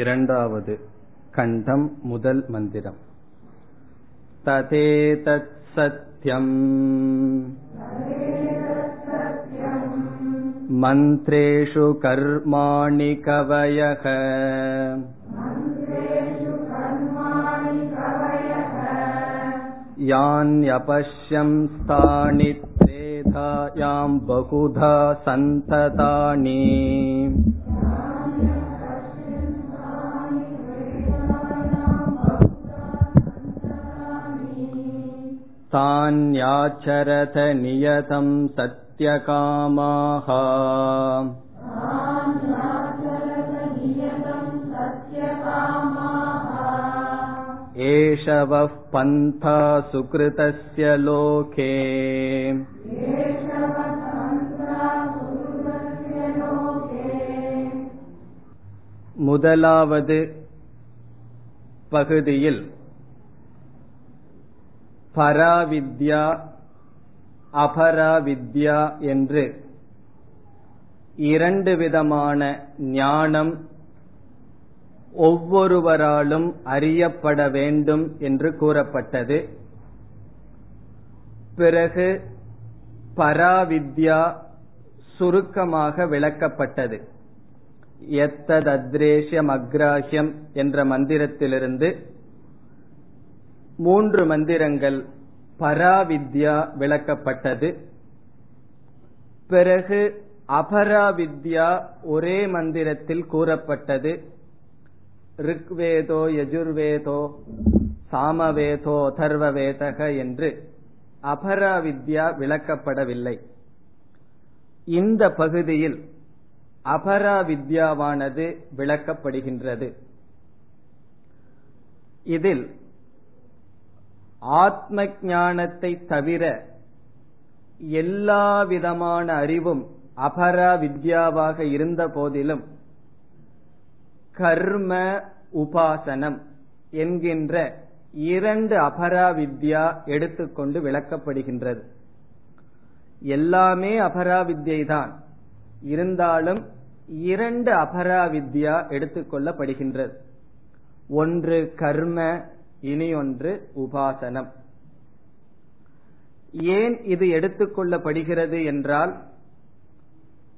இரண்டாவது கண்டம் முதல் மந்திரம் ததேதத் சத்யம் मन्त्रेषु कर्माणि कवयः यान्यपश्यंस्तानि त्रेधायां बहुधा सन्ततानि तान्याचरत नियतं सत्यकामाः एष वः पन्था सुकृतस्य लोके முதலாவது பகுதியில் பராவித்யா அபராவித்யா என்று. இரண்டு விதமான ஞானம் ஒவ்வொருவராலும் அறியப்பட வேண்டும் என்று கூறப்பட்டது. பிறகு பராவித்யா சுருக்கமாக விளக்கப்பட்டது. எத்ததத்ரேஷ்யம் அக்ராஹ்யம் என்ற மந்திரத்திலிருந்து மூன்று மந்திரங்கள் பராவித்யா விளக்கப்பட்டது. பிறகு அபராவித்யா ஒரே மந்திரத்தில் கூறப்பட்டது. ரிக்வேதோ யஜுர்வேதோ சாமவேதோ அதர்வவேதக என்று அபராவித்யா விளக்கப்படவில்லை. இந்த பகுதியில் அபராவித்யாவானது விளக்கப்படுகின்றது. இதில் ஆத்ம ஞானத்தை தவிர எல்லா விதமான அறிவும் அபரா வித்யாவாக இருந்த போதிலும் கர்ம உபாசனம் என்கின்ற இரண்டு அபரா வித்யா எடுத்துக்கொண்டு விளக்கப்படுகின்றது. எல்லாமே அபரா வித்யை தான் இருந்தாலும் இரண்டு அபரா வித்யா எடுத்துக்கொள்ளப்படுகின்றது. ஒன்று கர்ம இனி ஒன்று உபாசனம். ஏன் இது எடுத்துக்கொள்ளப்படுகிறது என்றால்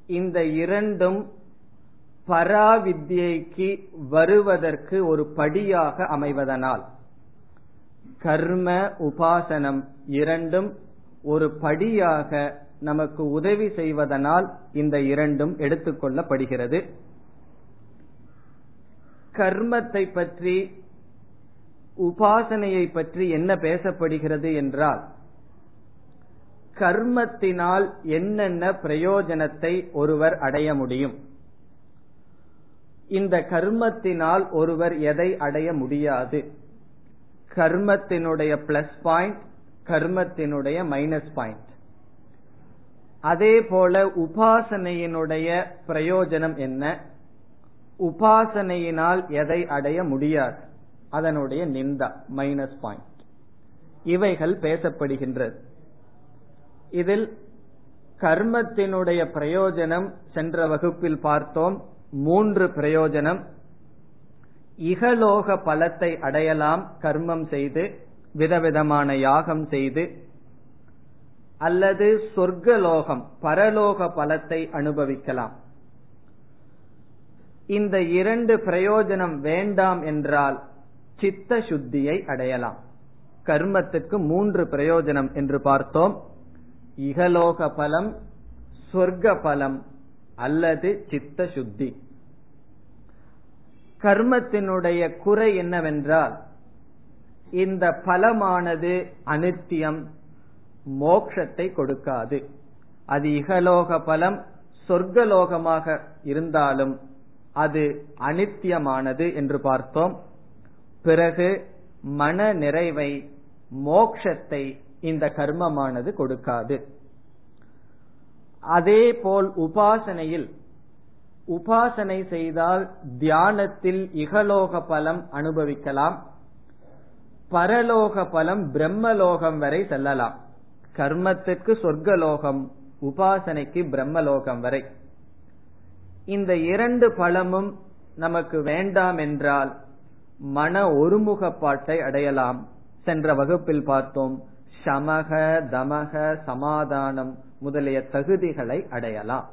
இந்த இரண்டும் பராவித்யைக்கு வருவதற்கு ஒரு படியாக அமைவதனால். கர்ம உபாசனம் இரண்டும் ஒரு படியாக நமக்கு உதவி செய்வதனால் இந்த இரண்டும் எடுத்துக்கொள்ளப்படுகிறது. கர்மத்தை பற்றி உபாசனையை பற்றி என்ன பேசப்படுகிறது என்றால் கர்மத்தினால் என்னென்ன பிரயோஜனத்தை ஒருவர் அடைய முடியும்? இந்த கர்மத்தினால் ஒருவர் எதை அடைய முடியாது? கர்மத்தினுடைய பிளஸ் பாயிண்ட் கர்மத்தினுடைய மைனஸ் பாயிண்ட் அதே போல உபாசனையினுடைய பிரயோஜனம் என்ன? உபாசனையினால் எதை அடைய முடியாது? அதனுடைய நிந்தா மைனஸ் பாயிண்ட் இவைகள் பேசப்படுகின்றது. இதில் கர்மத்தினுடைய பிரயோஜனம் சென்ற வகுப்பில் பார்த்தோம். மூன்று பிரயோஜனம். இகலோக பலத்தை அடையலாம் கர்மம் செய்து விதவிதமான யாகம் செய்து அல்லது சொர்க்கலோகம் பரலோக பலத்தை அனுபவிக்கலாம். இந்த இரண்டு பிரயோஜனம் வேண்டாம் என்றால் சித்த சுத்தியை அடையலாம். கர்மத்துக்கு மூன்று பிரயோஜனம் என்று பார்த்தோம். இகலோக பலம் சொர்க்க பலம் அல்லது சித்த சுத்தி கர்மத்தினுடைய குறை என்னவென்றால் இந்த பலமானது அனித்தியம் மோக்ஷத்தை கொடுக்காது. அது இகலோக பலம் சொர்க்கலோகமாக இருந்தாலும் அது அனித்தியமானது என்று பார்த்தோம். பிறகு மன நிறைவை மோக்ஷத்தை இந்த கர்மமானது கொடுக்காது. அதே போல் உபாசனையில் உபாசனை செய்தால் தியானத்தில் இகலோக பலம் அனுபவிக்கலாம். பரலோக பலம் பிரம்மலோகம் வரை செல்லலாம். கர்மத்துக்கு சொர்க்கலோகம் உபாசனைக்கு பிரம்மலோகம் வரை. இந்த இரண்டு பலமும் நமக்கு வேண்டாம் என்றால் மன ஒருமுகப்பாட்டை அடையலாம். சென்ற வகுப்பில் பார்த்தோம் சமக தமக சமாதானம் முதலிய தகுதிகளை அடையலாம்.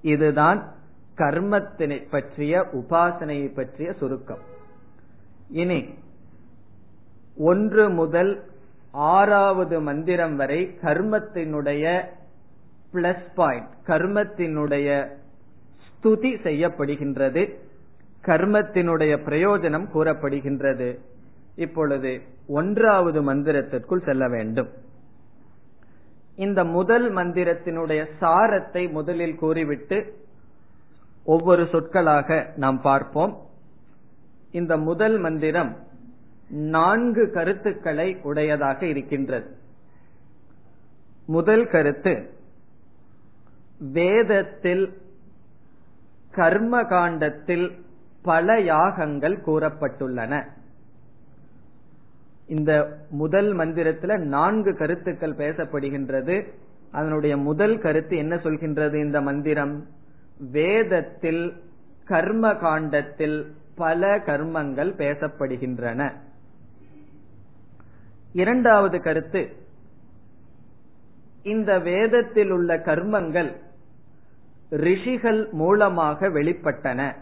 இதுதான் கர்மத்தினை பற்றிய உபாசனையை பற்றிய சுருக்கம். இனி ஒன்று முதல் ஆறாவது மந்திரம் வரை கர்மத்தினுடைய பிளஸ் பாயிண்ட் கர்மத்தினுடைய ஸ்துதி செய்யப்படுகின்றது. கர்மத்தினுடைய பிரயோஜனம் கூறப்படுகின்றது. இப்பொழுது ஒன்றாவது மந்திரத்திற்குள் செல்ல வேண்டும். இந்த முதல் மந்திரத்தினுடைய சாரத்தை முதலில் கூறிவிட்டு ஒவ்வொரு சொற்களாக நாம் பார்ப்போம். இந்த முதல் மந்திரம் நான்கு கருத்துக்களை உடையதாக இருக்கின்றது. முதல் கருத்து வேதத்தில் கர்ம காண்டத்தில் பல யாகங்கள் கூறப்பட்டுள்ளன. இந்த முதல் மந்திரத்துல நான்கு கருத்துக்கள் பேசப்படுகின்றது. அதனுடைய முதல் கருத்து என்ன சொல்கின்றது இந்த மந்திரம்? வேதத்தில் கர்ம காண்டத்தில் பல கர்மங்கள் பேசப்படுகின்றன. இரண்டாவது கருத்து இந்த வேதத்தில் உள்ள கர்மங்கள் ரிஷிகள் மூலமாக வெளிப்பட்டன.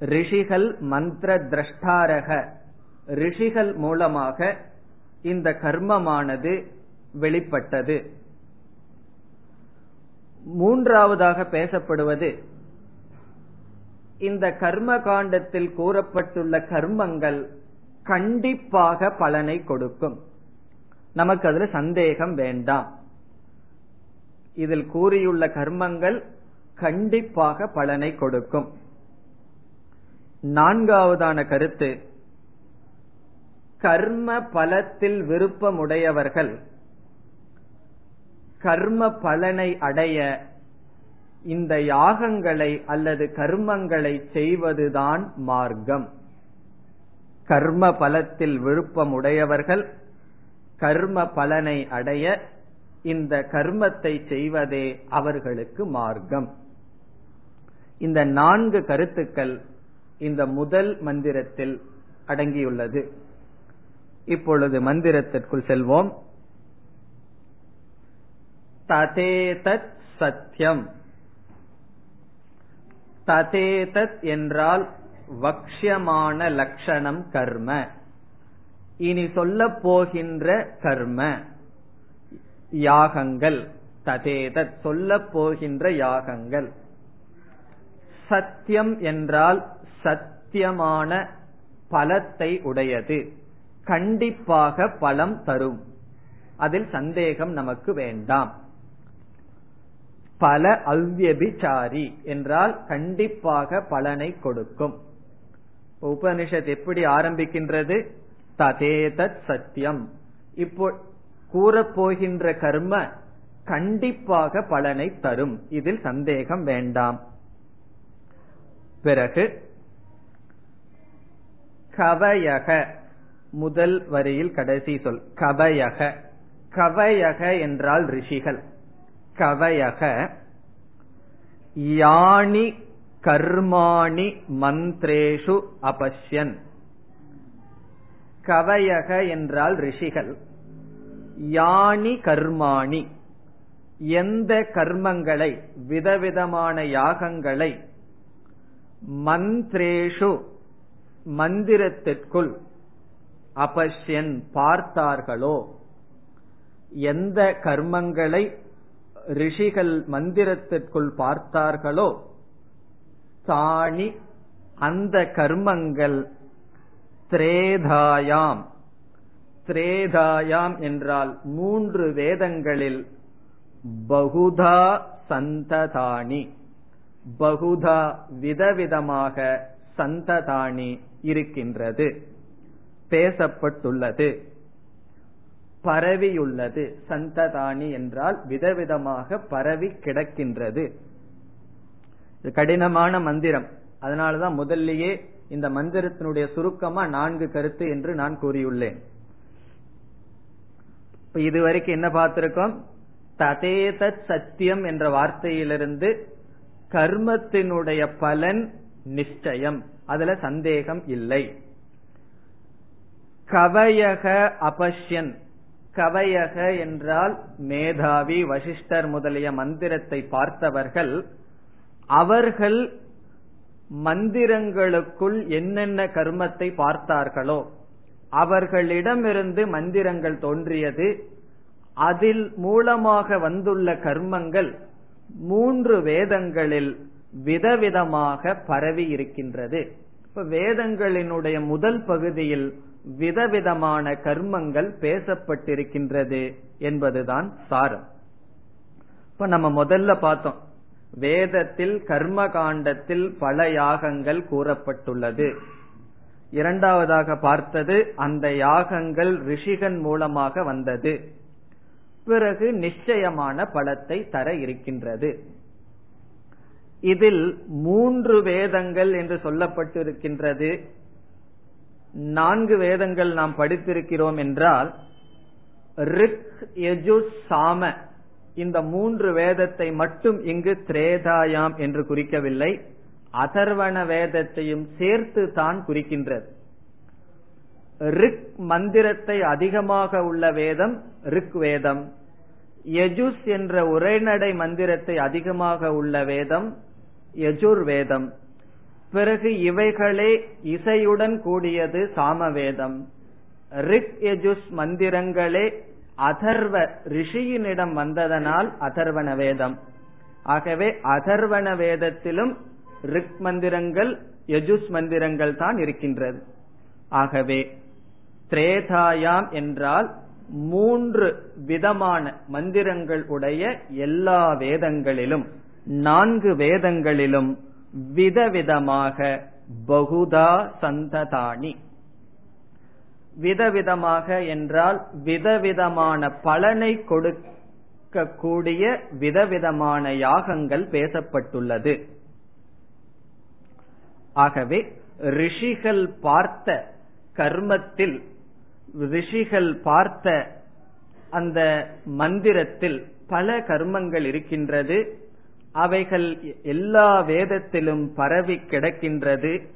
ரிஷிகள் மந்திர திரஷ்டாரக. ரிஷிகள் மூலமாக இந்த கர்மமானது வெளிப்பட்டது. மூன்றாவதாக பேசப்படுவது இந்த கர்ம காண்டத்தில் கூறப்பட்டுள்ள கர்மங்கள் கண்டிப்பாக பலனை கொடுக்கும். நமக்கு அதுல சந்தேகம் வேண்டாம். இதில் கூறியுள்ள கர்மங்கள் கண்டிப்பாக பலனை கொடுக்கும். நான்காவதான கருத்து. கர்ம பலத்தில் விருப்பமுடையவர்கள் கர்ம பலனை அடைய இந்த யாகங்களை அல்லது கர்மங்களை செய்வதுதான் மார்க்கம். கர்ம பலத்தில் விருப்பம் உடையவர்கள் கர்ம பலனை அடைய இந்த கர்மத்தை செய்வதே அவர்களுக்கு மார்க்கம். இந்த நான்கு கருத்துக்கள் இந்த முதல் மந்திரத்தில் அடங்கியுள்ளது. இப்பொழுது மந்திரத்திற்குள் செல்வோம். ததேதத் சத்தியம் ததேதத் என்றால் வக்ஷமான லட்சணம் கர்ம. இனி சொல்ல போகின்ற கர்ம யாகங்கள். ததேதத் சொல்ல போகின்ற யாகங்கள். சத்தியம் என்றால் சத்தியமான பலத்தை உடையது. கண்டிப்பாக பலம் தரும். அதில் சந்தேகம் நமக்கு வேண்டாம். பல அவ்வியபிச்சாரி என்றால் கண்டிப்பாக பலனை கொடுக்கும். உபனிஷத் எப்படி ஆரம்பிக்கின்றது? ததேதத் சத்தியம். இப்போ கூறப்போகின்ற கர்ம கண்டிப்பாக பலனை தரும். இதில் சந்தேகம் வேண்டாம். பிறகு கவயக முதல் வரியில் கடைசி சொல் கவயக. கவயக என்றால் ரிஷிகள். கவயக யானி கர்மாணி மந்திரேஷு அபஷ்யன். கவயக என்றால் ரிஷிகள். யானி கர்மாணி எந்த கர்மங்களை விதவிதமான யாகங்களை மந்திரேஷு மந்திரத்திற்குள் அபஷ்யன் பார்த்தார்களோ? எந்த கர்மங்களை ரிஷிகள் மந்திரத்திற்குள் பார்த்தார்களோ? தாணி அந்த கர்மங்கள் திரேதாயாம். திரேதாயாம் என்றால் மூன்று வேதங்களில் பகுதா சந்ததானி. பகுதா விதவிதமாக சந்ததானி. இருக்கின்றது. பேசப்பட்டுள்ளது. பரவியுள்ளது. சந்ததானி என்றால் விதவிதமாக பரவி கிடக்கின்றது. இது கடினமான மந்திரம். அதனாலதான் முதல்லயே இந்த மந்திரத்தினுடைய சுருக்கமா நான்கு கருத்து என்று நான் கூறியுள்ளேன். இப்ப இதுவரைக்கும் என்ன பார்த்திருக்கோம்? ததேதத் சத்தியம் என்ற வார்த்தையிலிருந்து கர்மத்தினுடைய பலன் நிச்சயம். அதுல சந்தேகம் இல்லை. கவயக அபஷ்யன். கவயக என்றால் மேதாவி வசிஷ்டர் முதலிய மந்திரத்தை பார்த்தவர்கள் அவர்கள் மந்திரங்களுக்குள் என்னென்ன கர்மத்தை பார்த்தார்களோ அவர்களிடமிருந்து மந்திரங்கள் தோன்றியது அதில் மூலமாக வந்துள்ள கர்மங்கள் மூன்று வேதங்களில் விதவிதமாக பரவி இருக்கின்றது. இப்ப வேதங்களினுடைய முதல் பகுதியில் விதவிதமான கர்மங்கள் பேசப்பட்டிருக்கின்றது என்பதுதான் சாரம். இப்ப நம்ம முதல்ல பார்த்தோம். வேதத்தில் கர்ம காண்டத்தில் பல யாகங்கள் கூறப்பட்டுள்ளது. இரண்டாவதாக பார்த்தது அந்த யாகங்கள் ரிஷிகன் மூலமாக வந்தது. பிறகு நிச்சயமான பலத்தை தர இருக்கின்றது. இதில் மூன்று வேதங்கள் என்று சொல்லப்பட்டிருக்கின்றது. நான்கு வேதங்கள் நாம் படித்திருக்கிறோம் என்றால் ரிக் யஜு சாம இந்த மூன்று வேதத்தை மட்டும் இங்கு திரேதாயாம் என்று குறிக்கவில்லை. அதர்வண வேதத்தையும் சேர்த்து தான் குறிக்கின்றது. ரிக் மந்திரத்தை அதிகமாக உள்ள வேதம் ரிக் வேதம். யஜுஸ் என்ற உரைநடை மந்திரத்தை அதிகமாக உள்ள வேதம் யஜுர்வேதம். பிறகு இவைகளே இசையுடன் கூடியது சாமவேதம். ரிக் யஜுஸ் மந்திரங்களே அதர்வ ரிஷியினிடம் வந்ததனால் அதர்வண வேதம். ஆகவே அதர்வண வேதத்திலும் ரிக் மந்திரங்கள் யஜுஸ் மந்திரங்கள் தான் இருக்கின்றது. ஆகவே திரேதாயாம் என்றால் மூன்று விதமான மந்திரங்கள் உடைய எல்லா வேதங்களிலும் நான்கு வேதங்களிலும் விதவிதமாக பகுதா சந்ததானி. விதவிதமாக என்றால் விதவிதமான பலனை கொடுக்கக்கூடிய விதவிதமான யாகங்கள் பேசப்பட்டுள்ளது. ஆகவே ரிஷிகள் பார்த்த கர்மத்தில் ரிஷிகள் பார்த்த அந்த மந்திரத்தில் பல கர்மங்கள் இருக்கின்றது. அவைகள் எல்லா வேதத்திலும் பரவி கிடக்கின்றது.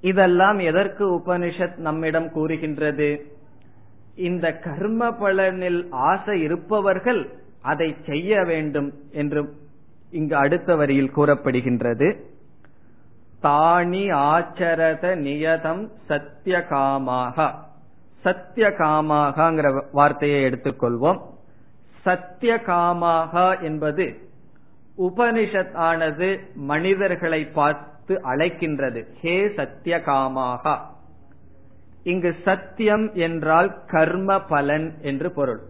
இதெல்லாம் எதற்கு உபனிஷத் நம்மிடம் கூறுகின்றது? இந்த கர்ம பலனில் ஆசை இருப்பவர்கள் அதை செய்ய வேண்டும் என்று இங்கு அடுத்த வரியில் கூறப்படுகின்றது. தானி ஆச்சரத நியதம் சத்தியகாமாக சத்தியகாமாகங்கிற வார்த்தையை எடுத்துக்கொள்வோம். சத்தியகாமாக என்பது உபனிஷத் ஆனது மனிதர்களை பார்த்து அழைக்கின்றது. ஹே சத்தியகாமாக இங்கு சத்தியம் என்றால் கர்ம பலன் என்று பொருள்.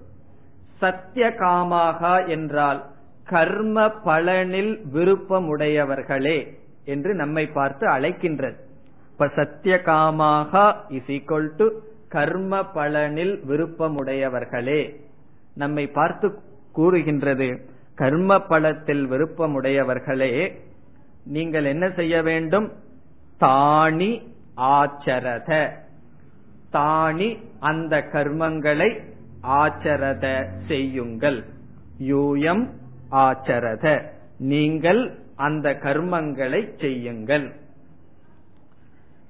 சத்தியகாமாக என்றால் கர்ம பலனில் விருப்பமுடையவர்களே என்று நம்மை பார்த்து அழைக்கின்றது. இப்ப சத்தியகாமாக இஸ் ஈக்வல் டு கர்ம பலனில் விருப்பமுடையவர்களே. நம்மை பார்த்து கூறுகின்றது. கர்ம பலத்தில் விருப்பமுடையவர்களே நீங்கள் என்ன செய்ய வேண்டும்? தானி ஆச்சரத. தானி அந்த கர்மங்களை ஆச்சரத செய்யுங்கள். யூயம் ஆச்சரத. நீங்கள் அந்த கர்மங்களை செய்யுங்கள்.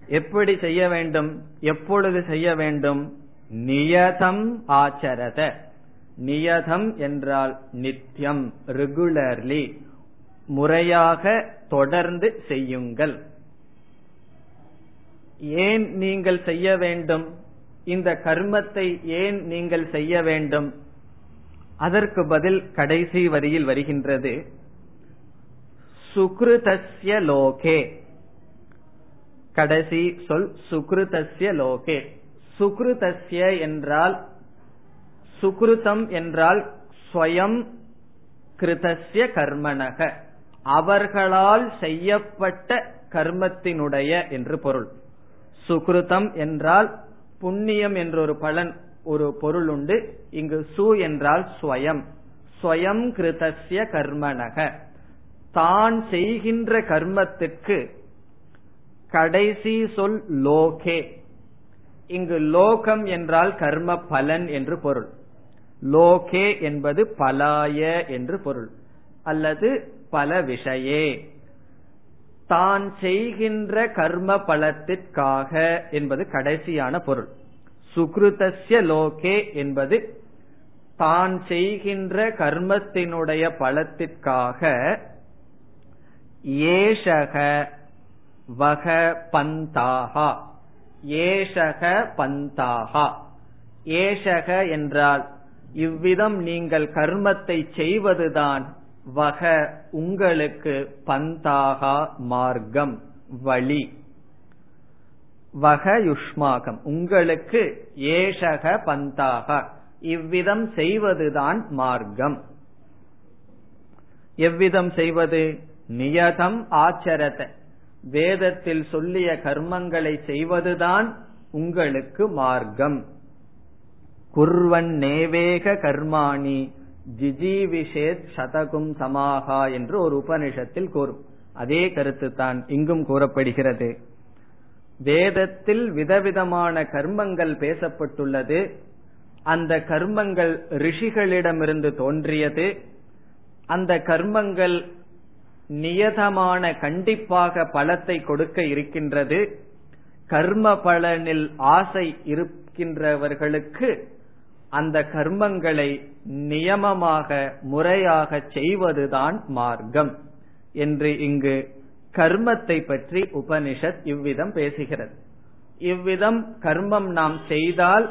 எப்படி செய்ய வேண்டும்? எப்பொழுது செய்ய வேண்டும்? நியதம் ஆச்சரத. நியதம் என்றால் நித்தியம் ரெகுலர்லி முறையாக தொடர்ந்து செய்யுங்கள். ஏன் நீங்கள் செய்ய வேண்டும்? இந்த கர்மத்தை ஏன் நீங்கள் செய்ய வேண்டும்? அதற்கு பதில் கடைசி வரியில் வருகின்றது. சுக்ருதஸ்ய லோகே. கடைசி சொல் சுக்ருதஸ்ய லோகே. சுக்ருதஸ்ய என்றால் சுக்ருதம் என்றால் ஸ்வயம் கிருதஸ்ய கர்மனக. அவர்களால் செய்யப்பட்ட கர்மத்தினுடைய என்று பொருள். சுக்ருதம் என்றால் புண்ணியம் என்றொரு பலன் ஒரு பொருள் உண்டு. இங்கு சு என்றால் ஸ்வயம். ஸ்வயம் கிருதஸ்ய கர்மனக. தான் செய்கின்ற கர்மத்திற்கு கடைசி சொல் லோகே. இங்கு லோகம் என்றால் கர்ம பலன் என்று பொருள். லோகே என்பது பலாய என்று பொருள். அல்லது பல விஷயே தான் செய்கின்ற கர்ம பலத்திற்காக என்பது கடைசியான பொருள். சுகிருதஸ்ய லோகே என்பது தான் செய்கின்ற கர்மத்தினுடைய பலத்திற்காக ஏஷக வக பந்தாகா. ஏஷக பந்தாகா. ஏஷக என்றால் இவ்விதம் நீங்கள் கர்மத்தை செய்வதுதான் வக உங்களுக்கு பந்தாகா மார்க்கம் வழி. வக யுஷ்மாகம் உங்களுக்கு ஏஷக பந்தாக. இவ்விதம் செய்வதுதான் மார்க்கம். எவ்விதம் செய்வது? நியதம் ஆச்சரத. வேதத்தில் சொல்லிய கர்மங்களை செய்வதுதான் உங்களுக்கு மார்க்கம். குர்வன் நேவேக கர்மாணி ஜிஜீவிஷேத் சதகும் சமாகா என்று ஒரு உபனிஷத்தில் கூறும். அதே கருத்து தான் இங்கும் கூறப்படுகிறது. வேதத்தில் விதவிதமான கர்மங்கள் பேசப்பட்டுள்ளது. அந்த கர்மங்கள் ரிஷிகளிடமிருந்து தோன்றியது. அந்த கர்மங்கள் நியதமான கண்டிப்பாக பலத்தை கொடுக்க இருக்கின்றது. கர்ம பலனில் ஆசை இருக்கின்றவர்களுக்கு அந்த கர்மங்களை நியமமாக முறையாக செய்வதுதான் மார்க்கம் என்று இங்கு கர்மத்தை பற்றி உபனிஷத் இவ்விதம் பேசுகிறது. இவ்விதம் கர்மம் நாம் செய்தால்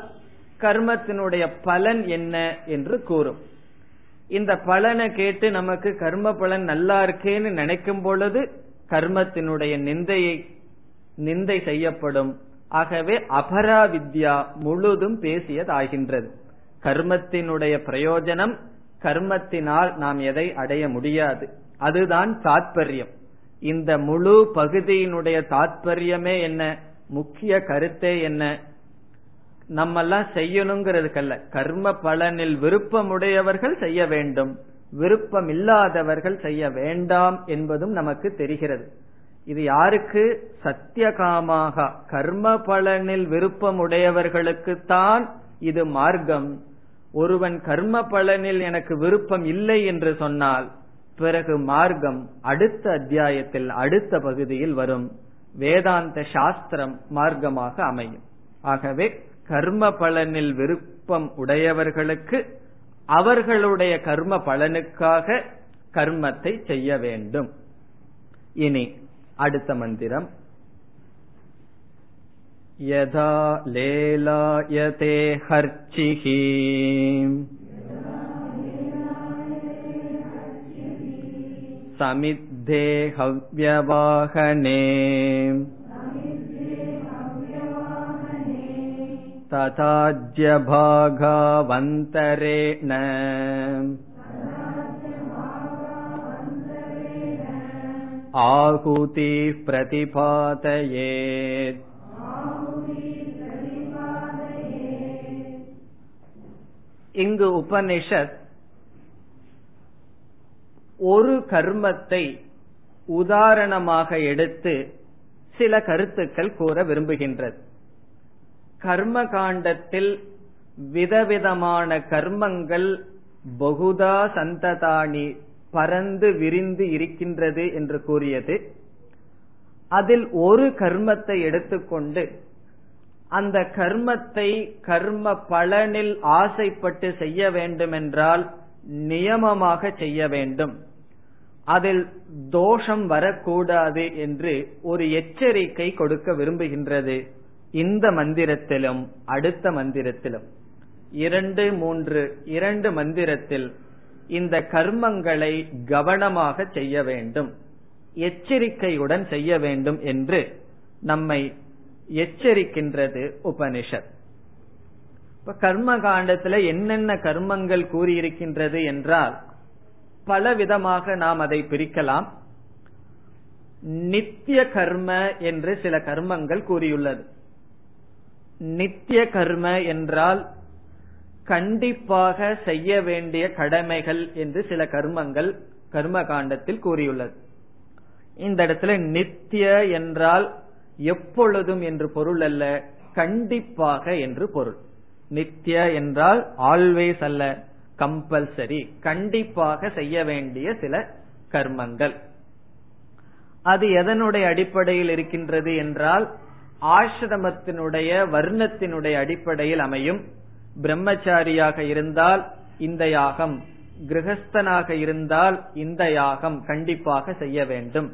கர்மத்தினுடைய பலன் என்ன என்று கூறும். இந்த பலனை கேட்டு நமக்கு கர்ம பலன் நல்லா இருக்கேன்னு நினைக்கும் பொழுது கர்மத்தினுடைய நிந்தையை நிந்தை செய்யப்படும். ஆகவே அபராவித்யா முழுதும் பேசியதாகின்றது. கர்மத்தினுடைய பிரயோஜனம் கர்மத்தினால் நாம் எதை அடைய முடியாது. அதுதான் தாத்பரியம். இந்த முழு பகுதியினுடைய தாத்பரியமே என்ன? முக்கிய கருத்தே என்ன? நம்மெல்லாம் செய்யணுங்கிறதுக்கல்ல. கர்ம பலனில் விருப்பமுடையவர்கள் செய்ய வேண்டும். விருப்பம் இல்லாதவர்கள் செய்ய வேண்டாம் என்பதும் நமக்கு தெரிகிறது. இது யாருக்கு? சத்தியகாமாக கர்ம பலனில் விருப்பமுடையவர்களுக்குத்தான் இது மார்க்கம். ஒருவன் கர்ம பலனில் எனக்கு விருப்பம் இல்லை என்று சொன்னால் பிறகு மார்க்கம் அடுத்த அத்தியாயத்தில் அடுத்த பகுதியில் வரும். வேதாந்த சாஸ்திரம் மார்க்கமாக அமையும். ஆகவே கர்ம பலனில் விருப்பம் உடையவர்களுக்கு அவர்களுடைய கர்ம பலனுக்காக கர்மத்தை செய்ய வேண்டும். இனி அடுத்த மந்திரம். यदा लेलायते हर्चिः समिद्धे हव्यवाहने तथाज्यभागावन्तरेण आहुतिः प्रतिपातयेत् இங்கு உபனிஷத் ஒரு கர்மத்தை உதாரணமாக எடுத்து சில கருத்துக்கள் கூற விரும்புகின்றது. கர்ம காண்டத்தில் விதவிதமான கர்மங்கள் பகுதா சந்ததானி பரந்து விரிந்து இருக்கின்றது என்று கூறியது. அதில் ஒரு கர்மத்தை எடுத்துக்கொண்டு அந்த கர்மத்தை கர்ம பலனில் ஆசைப்பட்டு செய்ய வேண்டுமென்றால் நியமமாக செய்ய வேண்டும். அதில் தோஷம் வரக்கூடாது என்று ஒரு எச்சரிக்கை கொடுக்க விரும்புகின்றது. இந்த மந்திரத்திலும் அடுத்த மந்திரத்திலும். இரண்டு மூன்று இரண்டு மந்திரத்தில் இந்த கர்மங்களை கவனமாக செய்ய வேண்டும். எச்சரிக்கையுடன் செய்ய வேண்டும் என்று நம்மை எச்சரிக்கின்றது உபனிஷத். இப்ப கர்ம காண்டத்துல என்னென்ன கர்மங்கள் கூறியிருக்கின்றது என்றால் பல விதமாக நாம் அதை பிரிக்கலாம். நித்திய கர்ம என்று சில கர்மங்கள் கூறியுள்ளது. நித்திய கர்ம என்றால் கண்டிப்பாக செய்ய வேண்டிய கடமைகள் என்று சில கர்மங்கள் கர்ம காண்டத்தில் கூறியுள்ளது. இந்த இடத்துல நித்திய என்றால் எப்பொழுதும் என்று பொருள் அல்ல கண்டிப்பாக என்று பொருள். நித்திய என்றால் ஆல்வேஸ் அல்ல கம்பல்சரி கண்டிப்பாக செய்ய வேண்டிய சில கர்மங்கள். அது எதனுடைய அடிப்படையில் இருக்கின்றது என்றால் ஆசிரமத்தினுடைய வர்ணத்தினுடைய அடிப்படையில் அமையும். பிரம்மச்சாரியாக இருந்தால் இந்த யாகம் கிரகஸ்தனாக இருந்தால் இந்த யாகம் கண்டிப்பாக செய்ய வேண்டும்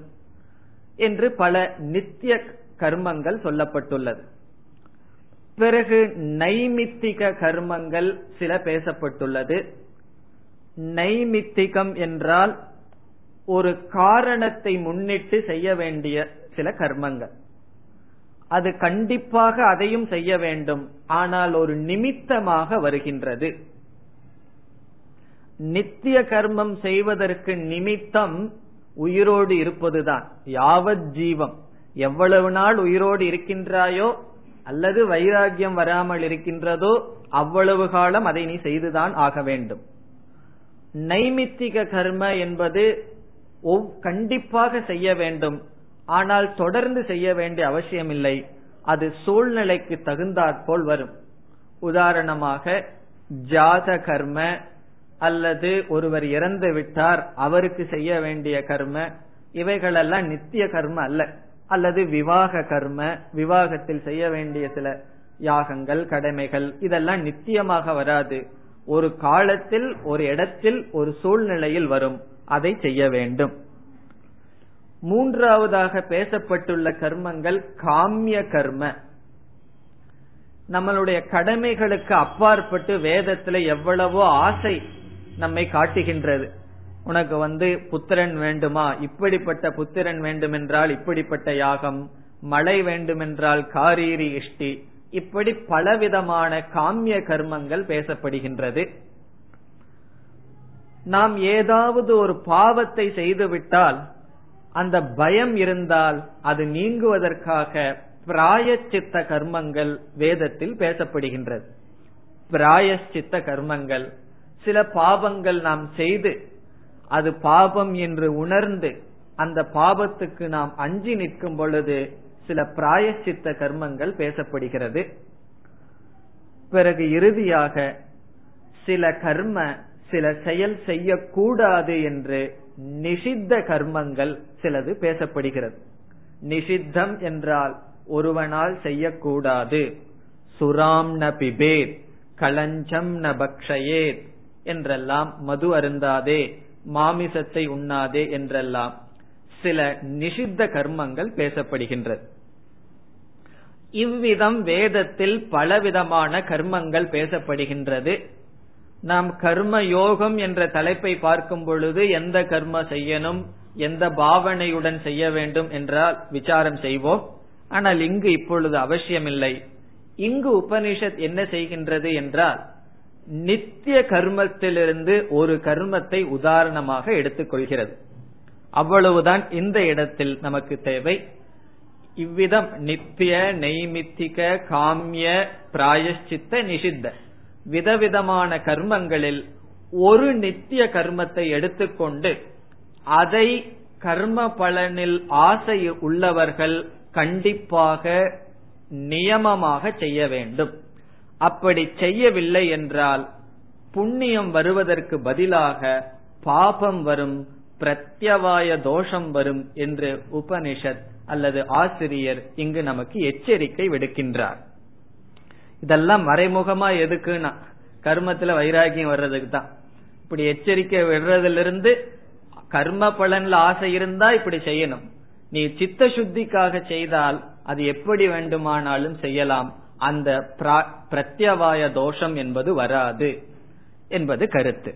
என்று பல நித்திய கர்மங்கள் சொல்லப்பட்டுள்ளது. பிறகு நைமித்திக கர்மங்கள் சில பேசப்பட்டுள்ளது. நைமித்திகம் என்றால் ஒரு காரணத்தை முன்னிட்டு செய்ய வேண்டிய சில கர்மங்கள். அது கண்டிப்பாக அதையும் செய்ய வேண்டும். ஆனால் ஒரு நிமித்தமாக வருகின்றது. நித்திய கர்மம் செய்வதற்கு நிமித்தம் உயிரோடு இருப்பதுதான். யாவத் ஜீவம். எவ்வளவு நாள் உயிரோடு இருக்கின்றாயோ அல்லது வைராகியம் வராமல் இருக்கின்றதோ அவ்வளவு காலம் அதை நீ செய்துதான் ஆக வேண்டும். நைமித்திக கர்ம என்பது கண்டிப்பாக செய்ய வேண்டும். ஆனால் தொடர்ந்து செய்ய வேண்டிய அவசியமில்லை. அது சூழ்நிலைக்கு தகுந்தாற்போல் வரும். உதாரணமாக ஜாத கர்ம அல்லது ஒருவர் இறந்து விட்டார் அவருக்கு செய்ய வேண்டிய கர்ம இவைகளெல்லாம் நித்திய கர்ம அல்ல. அல்லது விவாக கர்ம விவாகத்தில் செய்ய வேண்டிய சில யாகங்கள் கடமைகள் இதெல்லாம் நித்தியமாக வராது. ஒரு காலத்தில் ஒரு இடத்தில் ஒரு சூழ்நிலையில் வரும். அதை செய்ய வேண்டும். மூன்றாவதாக பேசப்பட்டுள்ள கர்மங்கள் காமிய கர்ம. நம்மளுடைய கடமைகளுக்கு அப்பாற்பட்டு வேதத்துல எவ்வளவோ ஆசை நம்மை காட்டுகின்றது. உனக்கு வந்து புத்திரன் வேண்டுமா? இப்படிப்பட்ட புத்திரன் வேண்டுமென்றால் இப்படிப்பட்ட யாகம் மழை வேண்டுமென்றால் காரீரி இஷ்டி இப்படி பலவிதமான காமிய கர்மங்கள் பேசப்படுகின்றது. நாம் ஏதாவது ஒரு பாவத்தை செய்துவிட்டால் அந்த பயம் இருந்தால் அது நீங்குவதற்காக பிராயச்சித்த கர்மங்கள் வேதத்தில் பேசப்படுகின்றது. பிராயச்சித்த கர்மங்கள் சில பாவங்கள் நாம் செய்து அது பாபம் என்று உணர்ந்து அந்த பாபத்துக்கு நாம் அஞ்சி நிற்கும் பொழுது சில பிராயச்சித்த கர்மங்கள் பேசப்படுகிறது. பிறகு இறுதியாக சில கர்ம சில செயல் செய்யக்கூடாது என்று நிஷித்த கர்மங்கள் சிலது பேசப்படுகிறது. நிஷித்தம் என்றால் ஒருவனால் செய்யக்கூடாது. சுராம் ந பிபேத் களஞ்சம் ந பக்ஷயேத் என்றெல்லாம் மது அருந்தாதே. மாமிசத்தை உண்ணாதே என்றெல்லாம் சில நிஷித்த கர்மங்கள் பேசப்படுகின்றது. இவ்விதம் வேதத்தில் பலவிதமான கர்மங்கள் பேசப்படுகின்றது. நாம் கர்ம யோகம் என்ற தலைப்பை பார்க்கும் பொழுது எந்த கர்ம செய்யணும் எந்த பாவனையுடன் செய்ய வேண்டும் என்றால் விசாரம் செய்வோம். ஆனால் இங்கு இப்பொழுது அவசியமில்லை. இங்கு உபனிஷத் என்ன செய்கின்றது என்றால் நித்திய கர்மத்திலிருந்து ஒரு கர்மத்தை உதாரணமாக எடுத்துக்கொள்கிறது. அவ்வளவுதான் இந்த இடத்தில் நமக்கு தேவை. இவ்விதம் நித்திய நெய்மித்திக காமிய பிராயஷ்சித்த நிஷித்த. விதவிதமான கர்மங்களில் ஒரு நித்திய கர்மத்தை எடுத்துக்கொண்டு அதை கர்ம பலனில் ஆசை உள்ளவர்கள் கண்டிப்பாக நியமமாக செய்ய வேண்டும். அப்படி செய்யவில்லை என்றால் புண்ணியம் வருவதற்கு பதிலாக பாபம் வரும் பிரத்யவாய தோஷம் வரும் என்று உபனிஷத் அல்லது ஆசிரியர் இங்கு நமக்கு எச்சரிக்கை விடுக்கின்றார். இதெல்லாம் மறைமுகமா எதுக்குன்னா கர்மத்துல வைராகியம் வர்றதுக்கு தான். இப்படி எச்சரிக்கை விடுறதிலிருந்து கர்ம பலன்ல ஆசை இருந்தா இப்படி செய்யணும். நீ சித்த சுத்திக்காக செய்தால் அது எப்படி வேண்டுமானாலும் செய்யலாம். அந்த பிரத்யவாய தோஷம் என்பது வராது என்பது கருத்து.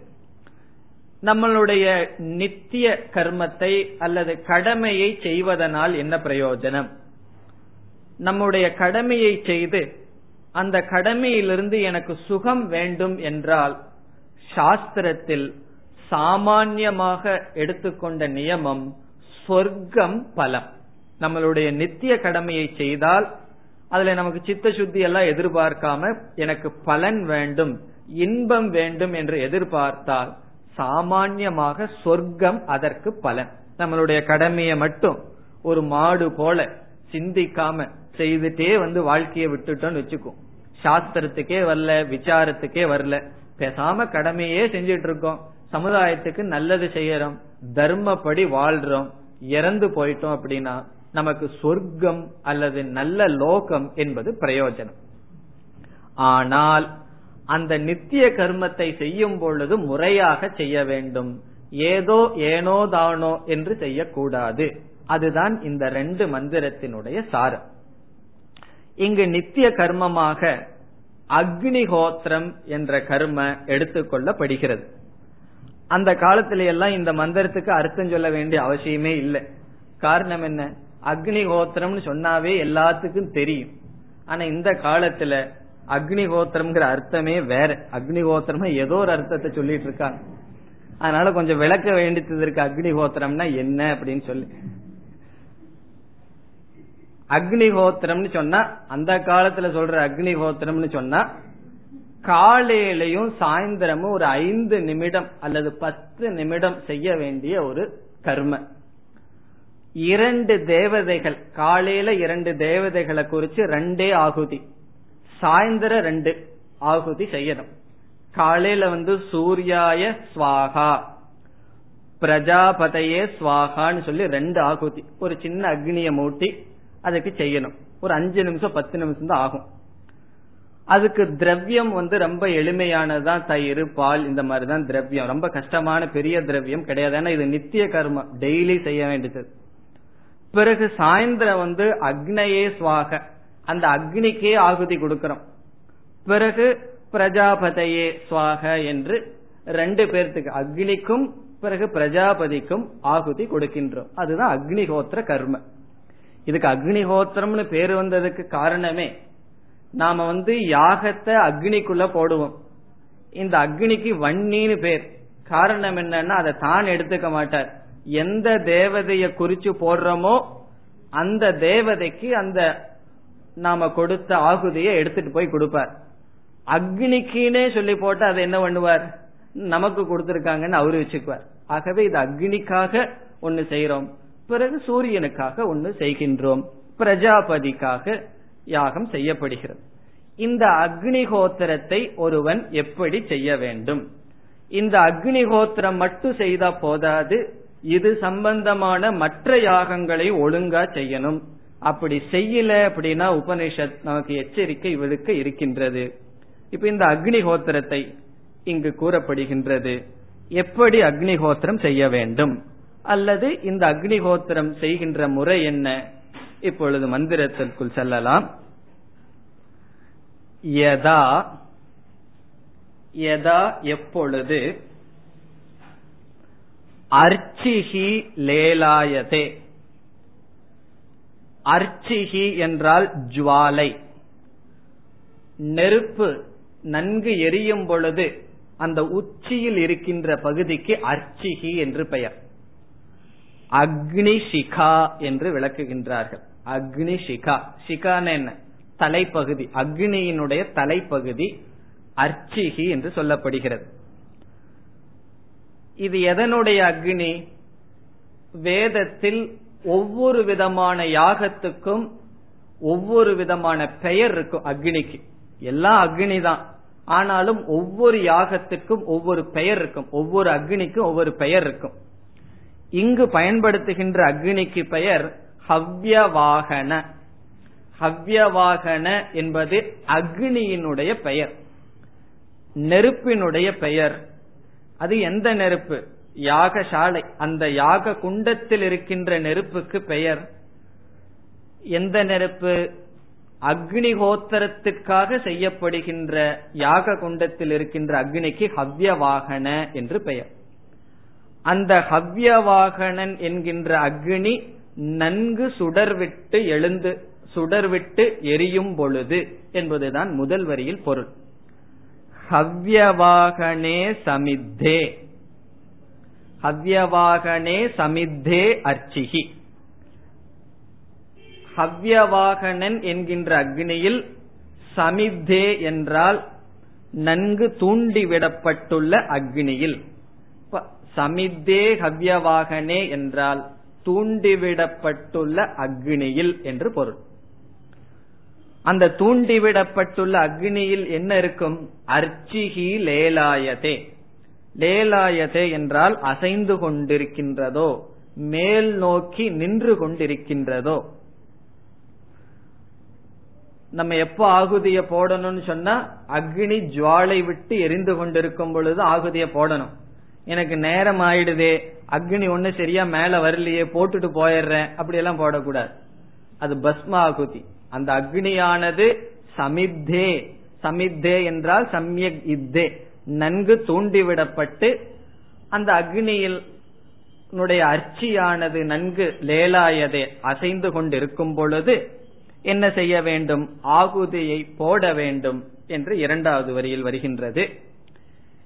நம்மளுடைய நித்திய கர்மத்தை அல்லது கடமையை செய்வதனால் என்ன பிரயோஜனம்? நம்முடைய கடமையை செய்து அந்த கடமையிலிருந்து எனக்கு சுகம் வேண்டும் என்றால் சாஸ்திரத்தில் சாமான்யமாக எடுத்துக்கொண்ட நியமம் சொர்க்கம் பலம். நம்மளுடைய நித்திய கடமையை செய்தால் அதுல நமக்கு சித்த சுத்தி எல்லாம் எதிர்பார்க்காம எனக்கு பலன் வேண்டும் இன்பம் வேண்டும் என்று எதிர்பார்த்தால் சாமான்யமாக சொர்க்கம் அதற்கு பலன். நம்மளுடைய கடமையை மட்டும் ஒரு மாடு போல சிந்திக்காம செய்துட்டே வந்து வாழ்க்கையை விட்டுட்டோம்னு வச்சுக்கோ. சாஸ்திரத்துக்கே வரல விசாரத்துக்கே வரல. பேசாம கடமையே செஞ்சிட்டு இருக்கோம். சமுதாயத்துக்கு நல்லது செய்யறோம். தர்மப்படி வாழ்றோம். இறந்து போயிட்டோம் அப்படின்னா நமக்கு சொர்க்கம் அல்லது நல்ல லோகம் என்பது பிரயோஜனம். ஆனால் அந்த நித்திய கர்மத்தை செய்யும் பொழுது முறையாக செய்ய வேண்டும். ஏதோ ஏனோ தானோ என்று செய்யக்கூடாது. அதுதான் இந்த ரெண்டு மந்திரத்தினுடைய சாரம். இங்கு நித்திய கர்மமாக அக்னிஹோத்திரம் என்ற கர்ம எடுத்துக்கொள்ளப்படுகிறது அந்த காலத்தில எல்லாம் இந்த மந்திரத்துக்கு அர்த்தம் சொல்ல வேண்டிய அவசியமே இல்லை. காரணம் என்ன? அக்னிஹோத்திரம்னு சொன்னாவே எல்லாத்துக்கும் தெரியும். ஆனா இந்த காலத்துல அக்னிஹோத்திரம்ங்கிற அர்த்தமே வேற. அக்னிஹோத்திரம் ஏதோ ஒரு அர்த்தத்தை சொல்லிட்டு இருக்காங்க. அதனால கொஞ்சம் விளக்க வேண்டியது இருக்கு. அக்னிஹோத்திரம்னா என்ன அப்படின்னு சொல்லி. அக்னிஹோத்திரம்னு சொன்னா அந்த காலத்துல சொல்ற அக்னிஹோத்திரம்னு சொன்னா காலையிலையும் சாயந்தரமும் ஒரு ஐந்து நிமிடம் அல்லது பத்து நிமிடம் செய்ய வேண்டிய ஒரு கர்ம. இரண்டு தேவதைகள் காலையில இரண்டு தேவதைகளை குறிச்சு ரெண்டே ஆகுதி. சாயந்தரம் ரெண்டு ஆகுதி செய்யணும். காலையில வந்து சூர்யாய ஸ்வாகா பிரஜாபதையே ஸ்வாகான்னு சொல்லி ரெண்டு ஆகுதி. ஒரு சின்ன அக்னிய மூட்டி அதுக்கு செய்யணும். ஒரு அஞ்சு நிமிஷம் பத்து நிமிஷம் தான் ஆகும். அதுக்கு திரவியம் வந்து ரொம்ப எளிமையானதுதான் தயிர் பால் இந்த மாதிரி தான் திரவியம். ரொம்ப கஷ்டமான பெரிய திரவியம் கிடையாது. ஏன்னா இது நித்திய கர்மம். டெய்லி செய்ய வேண்டியது. பிறகு சாயந்தரம் வந்து அக்னையே சுவாக. அந்த அக்னிக்கே ஆகுதி கொடுக்கிறோம். பிறகு பிரஜாபதையே சுவாக என்று ரெண்டு பேர்த்துக்கு அக்னிக்கும் பிறகு பிரஜாபதிக்கும் ஆகுதி கொடுக்கின்றோம். அதுதான் அக்னிஹோத்திர கர்ம. இதுக்கு அக்னிஹோத்திரம்னு பேர் வந்ததுக்கு காரணமே நாம வந்து யாகத்தை அக்னிக்குள்ள போடுவோம். இந்த அக்னிக்கு வன்னின்னு பேர். காரணம் என்னன்னா அதை தான் எடுத்துக்க மாட்டார். எந்த தேவதைய குறிச்சு போடுறோமோ அந்த தேவதைக்கு அந்த நாம கொடுத்த ஆகுதியை எடுத்துட்டு போய் கொடுப்பார். அக்னிக்குன்னே சொல்லி போட்டு அதை என்ன பண்ணுவார்? நமக்கு கொடுத்திருக்காங்கன்னு அவரு வச்சுக்குவார். ஆகவே இது அக்னிக்காக ஒன்னு செய்யறோம் பிறகு சூரியனுக்காக ஒன்னு செய்கின்றோம். பிரஜாபதிக்காக யாகம் செய்யப்படுகிறது. இந்த அக்னிகோத்திரத்தை ஒருவன் எப்படி செய்ய வேண்டும்? இந்த அக்னிகோத்திரம் மட்டும் செய்தா போதாது. இது சம்பந்தமான மற்ற யாகங்களை ஒழுங்கா செய்யணும். அப்படி செய்யல அப்படின்னா உபனிஷத் நமக்கு எச்சரிக்கை விழுக்க இருக்கின்றது. இப்ப இந்த அக்னிஹோத்திரத்தை இங்கு கூறப்படுகின்றது. எப்படி அக்னிஹோத்திரம் செய்ய வேண்டும்? அல்லது இந்த அக்னிஹோத்திரம் செய்கின்ற முறை என்ன? இப்பொழுது மந்திரத்திற்குள் செல்லலாம். யதா யதா எப்பொழுது அர்ச்சிஹி லேலாயதே. அர்ச்சிஹி என்றால் ஜுவாலை. நெருப்பு நன்கு எரியும் பொழுது அந்த உச்சியில் இருக்கின்ற பகுதிக்கு அர்ச்சிகி என்று பெயர். அக்னிஷிகா என்று விளக்குகின்றார்கள். அக்னிஷிகா. சிகான என்ன? தலைப்பகுதி. அக்னியினுடைய தலைப்பகுதி அர்ச்சிகி என்று சொல்லப்படுகிறது. இது எதனுடைய அக்னி? வேதத்தில் ஒவ்வொரு விதமான யாகத்துக்கும் ஒவ்வொரு விதமான பெயர் இருக்கும் அக்னிக்கு. எல்லாம் அக்னி தான் ஆனாலும் ஒவ்வொரு யாகத்துக்கும் ஒவ்வொரு பெயர் இருக்கும். ஒவ்வொரு அக்னிக்கும் ஒவ்வொரு பெயர் இருக்கும். இங்கு பயன்படுத்துகின்ற அக்னிக்கு பெயர் ஹவ்யவாகன. ஹவ்யவாகன என்பது அக்னியினுடைய பெயர். நெருப்பினுடைய பெயர். அது எந்த நெருப்பு? யாகசாலை. அந்த யாக குண்டத்தில் இருக்கின்ற நெருப்புக்கு பெயர். எந்த நெருப்பு? அக்னிஹோத்திரத்துக்காக செய்யப்படுகின்ற யாக குண்டத்தில் இருக்கின்ற அக்னிக்கு ஹவ்யவாகன என்று பெயர். அந்த ஹவ்யவாகனன் என்கின்ற அக்னி நன்கு சுடர்விட்டு எழுந்து சுடர்விட்டு எரியும் பொழுது என்பதுதான் முதல் வரியில் பொருள். ஹவ்யவாகனே சமித்தே. ஹவ்யவாகனே சமித்தே அர்ச்சிகி ஹவ்யவாகனன் என்கின்ற அக்னியில் சமித்தே என்றால் நன்கு தூண்டிவிடப்பட்டுள்ள அக்னியில். சமித்தே ஹவ்யவாகனே என்றால் தூண்டிவிடப்பட்டுள்ள அக்னியில் என்று பொருள். அந்த தூண்டிவிடப்பட்டுள்ள அக்னியில் என்ன இருக்கும்? அர்ச்சிகி லேலாயதே. லேலாயதே என்றால் அசைந்து கொண்டிருக்கின்றதோ மேல் நோக்கி நின்று கொண்டிருக்கின்றதோ. நம்ம எப்ப ஆகுதிய போடணும்னு சொன்னா அக்னி ஜுவாலை விட்டு எரிந்து கொண்டிருக்கும் பொழுது ஆகுதிய போடணும். எனக்கு நேரம் ஆயிடுதே அக்னி ஒண்ணு சரியா மேல வரலையே போட்டுட்டு போயிடுறேன் அப்படி எல்லாம் போடக்கூடாது. அது பஸ்ம ஆகுதி. அந்த அக்னியானது சமித்தே. சமித்தே என்றால் சம்யக் இத்தே. நன்கு தூண்டிவிடப்பட்டு அந்த அக்னியில் அர்ச்சியானது நன்கு லேலாயதே அசைந்து கொண்டிருக்கும் பொழுது என்ன செய்ய வேண்டும்? ஆகுதியை போட வேண்டும் என்று இரண்டாவது வரியில் வருகின்றது.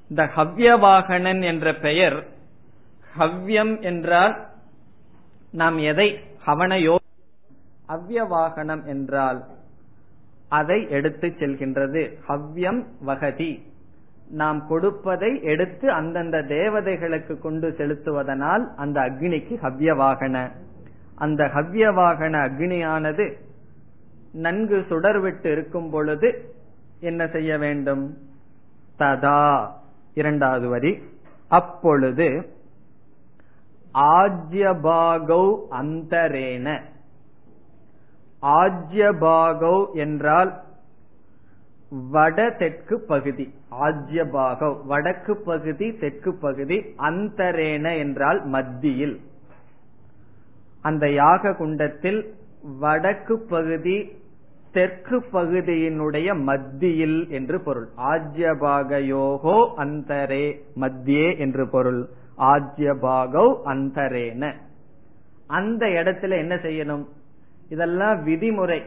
இந்த ஹவ்யவாகனன் என்ற பெயர் ஹவ்யம் என்றால் நாம் எதை? ஹவனயோ அவ்யவாகனம் என்றால் அதை எடுத்து செல்கின்றது. ஹவ்யம் வகதி நாம் கொடுப்பதை எடுத்து அந்தந்த தேவதைகளுக்கு கொண்டு செலுத்துவதனால் அந்த அக்னிக்கு ஹவ்யவாகன. அந்த ஹவ்யவாகன அக்னியானது நன்கு சுடர்விட்டு இருக்கும் பொழுது என்ன செய்ய வேண்டும்? ததா. இரண்டாவது வரி. அப்பொழுது ஆஜ்யபாகௌ அந்தரேன. ஆஜ்யபாகௌ என்றால் வட தெற்கு பகுதி. ஆஜ்யபாகவ் வடக்கு பகுதி தெற்கு பகுதி அந்தரேன என்றால் மத்தியில். அந்த யாக குண்டத்தில் வடக்கு பகுதி தெற்கு பகுதியினுடைய மத்தியில் என்று பொருள். ஆஜ்யபாகயோகோ அந்தரே மத்தியே என்று பொருள். ஆஜ்யபாகவ் அந்தரேன. அந்த இடத்துல என்ன செய்யணும்? இதெல்லாம் விதிமுறை.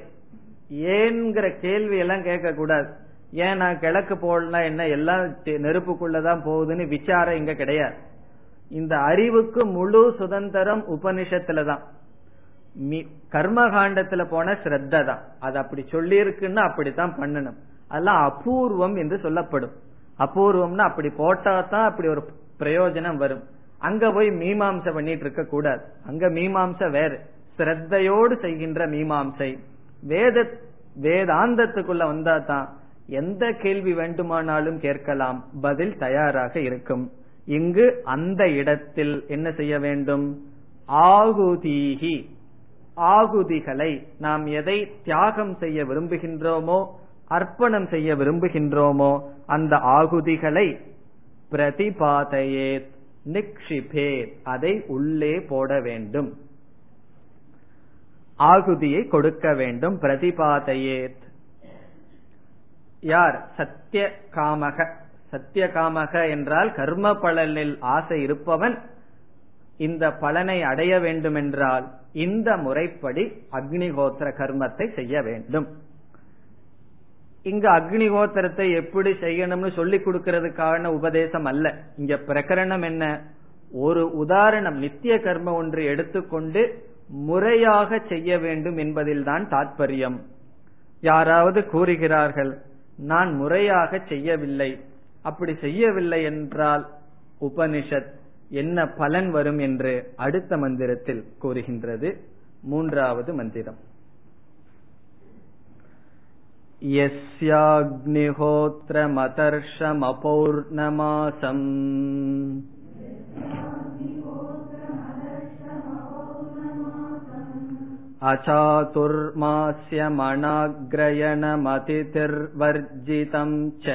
ஏன்கிற கேள்வி எல்லாம் கேட்க கூடாது ஏன் நான் கிழக்கு போடலாம் என்ன? எல்லாம் நெருப்புக்குள்ளதான் போகுதுன்னு விசாரம் இங்க கிடையாது. இந்த அறிவுக்கு முழு சுதந்திரம் உபனிஷத்துல தான். கர்மகாண்டத்துல போன ஸ்ரத்த தான். அது அப்படி சொல்லி இருக்குன்னு அப்படித்தான் பண்ணணும். அதெல்லாம் அபூர்வம் என்று சொல்லப்படும். அபூர்வம்னா அப்படி போட்டா தான் அப்படி ஒரு பிரயோஜனம் வரும். அங்க போய் மீமாம்ச பண்ணிட்டு இருக்க கூடாது அங்க மீமாம்ச வேறு. ஸ்ரத்தையோடு செய்கின்ற மீமாம்சை. வேத வேதாந்தத்துக்குள்ள வந்தா தான் எந்த கேள்வி வேண்டுமானாலும் கேட்கலாம் பதில் தயாராக இருக்கும். இங்கு அந்த இடத்தில் என்ன செய்ய வேண்டும்? ஆகுதீகி ஆகுதிகளை நாம் எதை தியாகம் செய்ய விரும்புகின்றோமோ அர்ப்பணம் செய்ய விரும்புகின்றோமோ அந்த ஆகுதிகளை பிரதிபாதையே நிக்ஷிபே அதை உள்ளே போட வேண்டும். ஆகுதியை கொடுக்க வேண்டும். பிரதிபாதையே யார்? சத்திய காமக சத்திய காமக என்றால் கர்ம பலனில் ஆசை இருப்பவன். இந்த பலனை அடைய வேண்டுமென்றால் இந்த முறைப்படி அக்னிகோத்திர கர்மத்தை செய்ய வேண்டும். இங்க அக்னிகோத்திரத்தை எப்படி செய்யணும்னு சொல்லி கொடுக்கறதுக்கான உபதேசம் அல்ல. இங்க பிரகரணம் என்ன? ஒரு உதாரணம் நித்திய கர்ம ஒன்று எடுத்துக்கொண்டு முறையாக செய்ய வேண்டும் என்பதில்தான் தாற்பயம் யாராவது கூறுகிறார்கள் நான் முறையாக செய்யவில்லை அப்படி செய்யவில்லை என்றால் உபனிஷத் என்ன பலன் வரும் என்று அடுத்த மந்திரத்தில் கூறுகின்றது மூன்றாவது மந்திரம் यस्याग्निहोत्रमतर्षमपौर्णमासम् अचातुर्मास्यमणाग्रयणमतिथिर्वर्जितम् च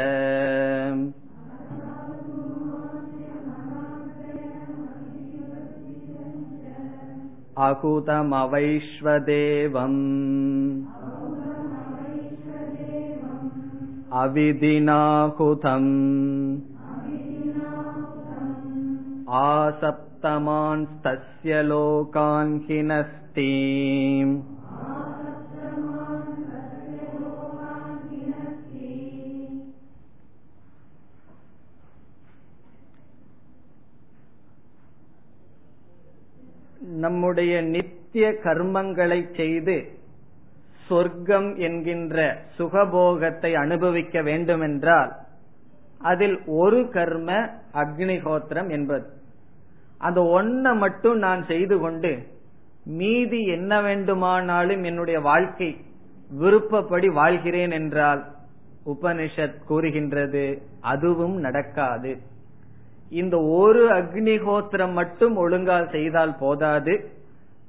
अकुतमवैश्वदेवम् अविधिनाहुतम् आसप्तमांस्तस्य लोकान् சக்தி நம்முடைய நித்திய கர்மங்களை செய்து சொர்க்கம் என்கின்ற சுகபோகத்தை அனுபவிக்க வேண்டுமென்றால் அதில் ஒரு கர்ம அக்னிஹோத்திரம் என்பது. அந்த ஒன்ன மட்டும் நான் செய்து கொண்டு மீதி என்ன வேண்டுமானாலும் என்னுடைய வாழ்க்கை விருப்பப்படி வாழ்கிறேன் என்றால் உபனிஷத் கூறுகின்றது அதுவும் நடக்காது. இந்த ஒரு அக்னிஹோத்திரம் மட்டும் ஒழுங்கா செய்தால் போதாது.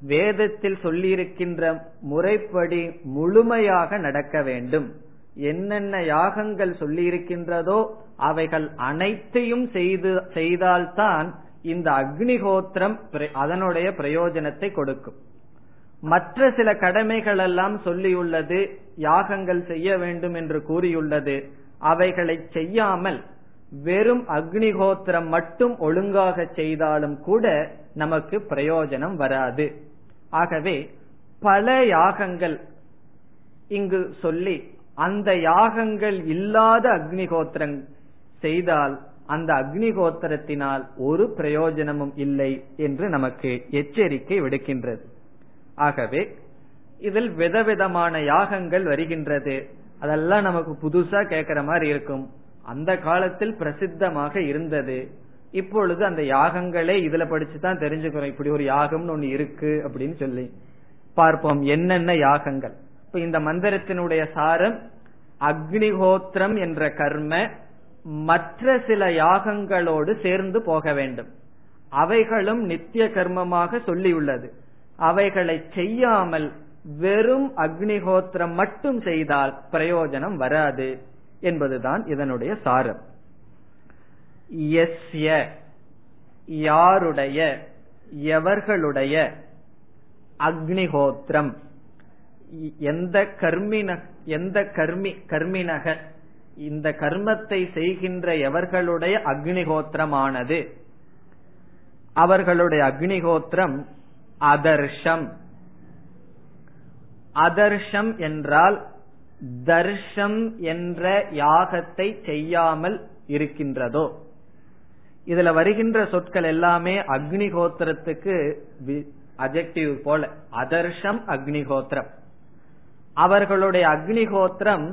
வேதத்தில் சொல்லியிருக்கின்ற முறைப்படி முழுமையாக நடக்க வேண்டும். என்னென்ன யாகங்கள் சொல்லியிருக்கின்றதோ அவைகள் அனைத்தையும் செய்து செய்தால்தான் இந்த அக்னிஹோத்திரம் அதனுடைய பிரயோஜனத்தை கொடுக்கும். மற்ற சில கடமைகள் எல்லாம் சொல்லியுள்ளது யாகங்கள் செய்ய வேண்டும் என்று கூறியுள்ளது அவைகளை செய்யாமல் வெறும் அக்னிஹோத்திரம் மட்டும் ஒழுங்காக செய்தாலும் கூட நமக்கு பிரயோஜனம் வராது. ஆகவே பல யாகங்கள் இங்கு சொல்லி அந்த யாகங்கள் இல்லாத அக்னிஹோத்திரம் செய்தால் அந்த அக்னிஹோத்திரத்தினால் ஒரு பிரயோஜனமும் இல்லை என்று நமக்கு எச்சரிக்கை விடுக்கின்றது. ஆகவே இதில் விதவிதமான யாகங்கள் வருகின்றது. அதெல்லாம் நமக்கு புதுசா கேட்கிற மாதிரி இருக்கும். அந்த காலத்தில் பிரசித்தமாக இருந்தது. இப்பொழுது அந்த யாகங்களே இதுல படிச்சுதான் தெரிஞ்சுக்கிறோம். இப்படி ஒரு யாகம்னு ஒண்ணு இருக்கு அப்படின்னு சொல்லி. பார்ப்போம் என்னென்ன யாகங்கள். இப்ப இந்த மந்திரத்தினுடைய சாரம் அக்னிஹோத்திரம் என்ற கர்ம மற்ற சில யாகங்களோடு சேர்ந்து போக வேண்டும். அவைகளும் நித்திய கர்மமாக சொல்லியுள்ளது. அவைகளை செய்யாமல் வெறும் அக்னிஹோத்திரம் மட்டும் செய்தால் பிரயோஜனம் வராது என்பதுதான் இதனுடைய சாரம். எஸ்ய யாருடைய எவர்களுடைய அக்னிஹோத்திரம்? எந்த கர்மின எந்த கர்மி கர்மினக இந்த கர்மத்தை செய்கின்ற எவர்களுடைய அக்னிகோத்திரமானது அவர்களுடைய அக்னிகோத்திரம் அதர்ஷம். அதர்ஷம் என்றால் தர்ஷம் என்ற யாகத்தை செய்யாமல் இருக்கின்றதோ? இதுல வருகின்ற சொற்கள் எல்லாமே அக்னிகோத்திரத்துக்கு அஜெக்டிவ் போல. அதர்ஷம் அக்னிகோத்திரம் அவர்களுடைய அக்னிகோத்திரம்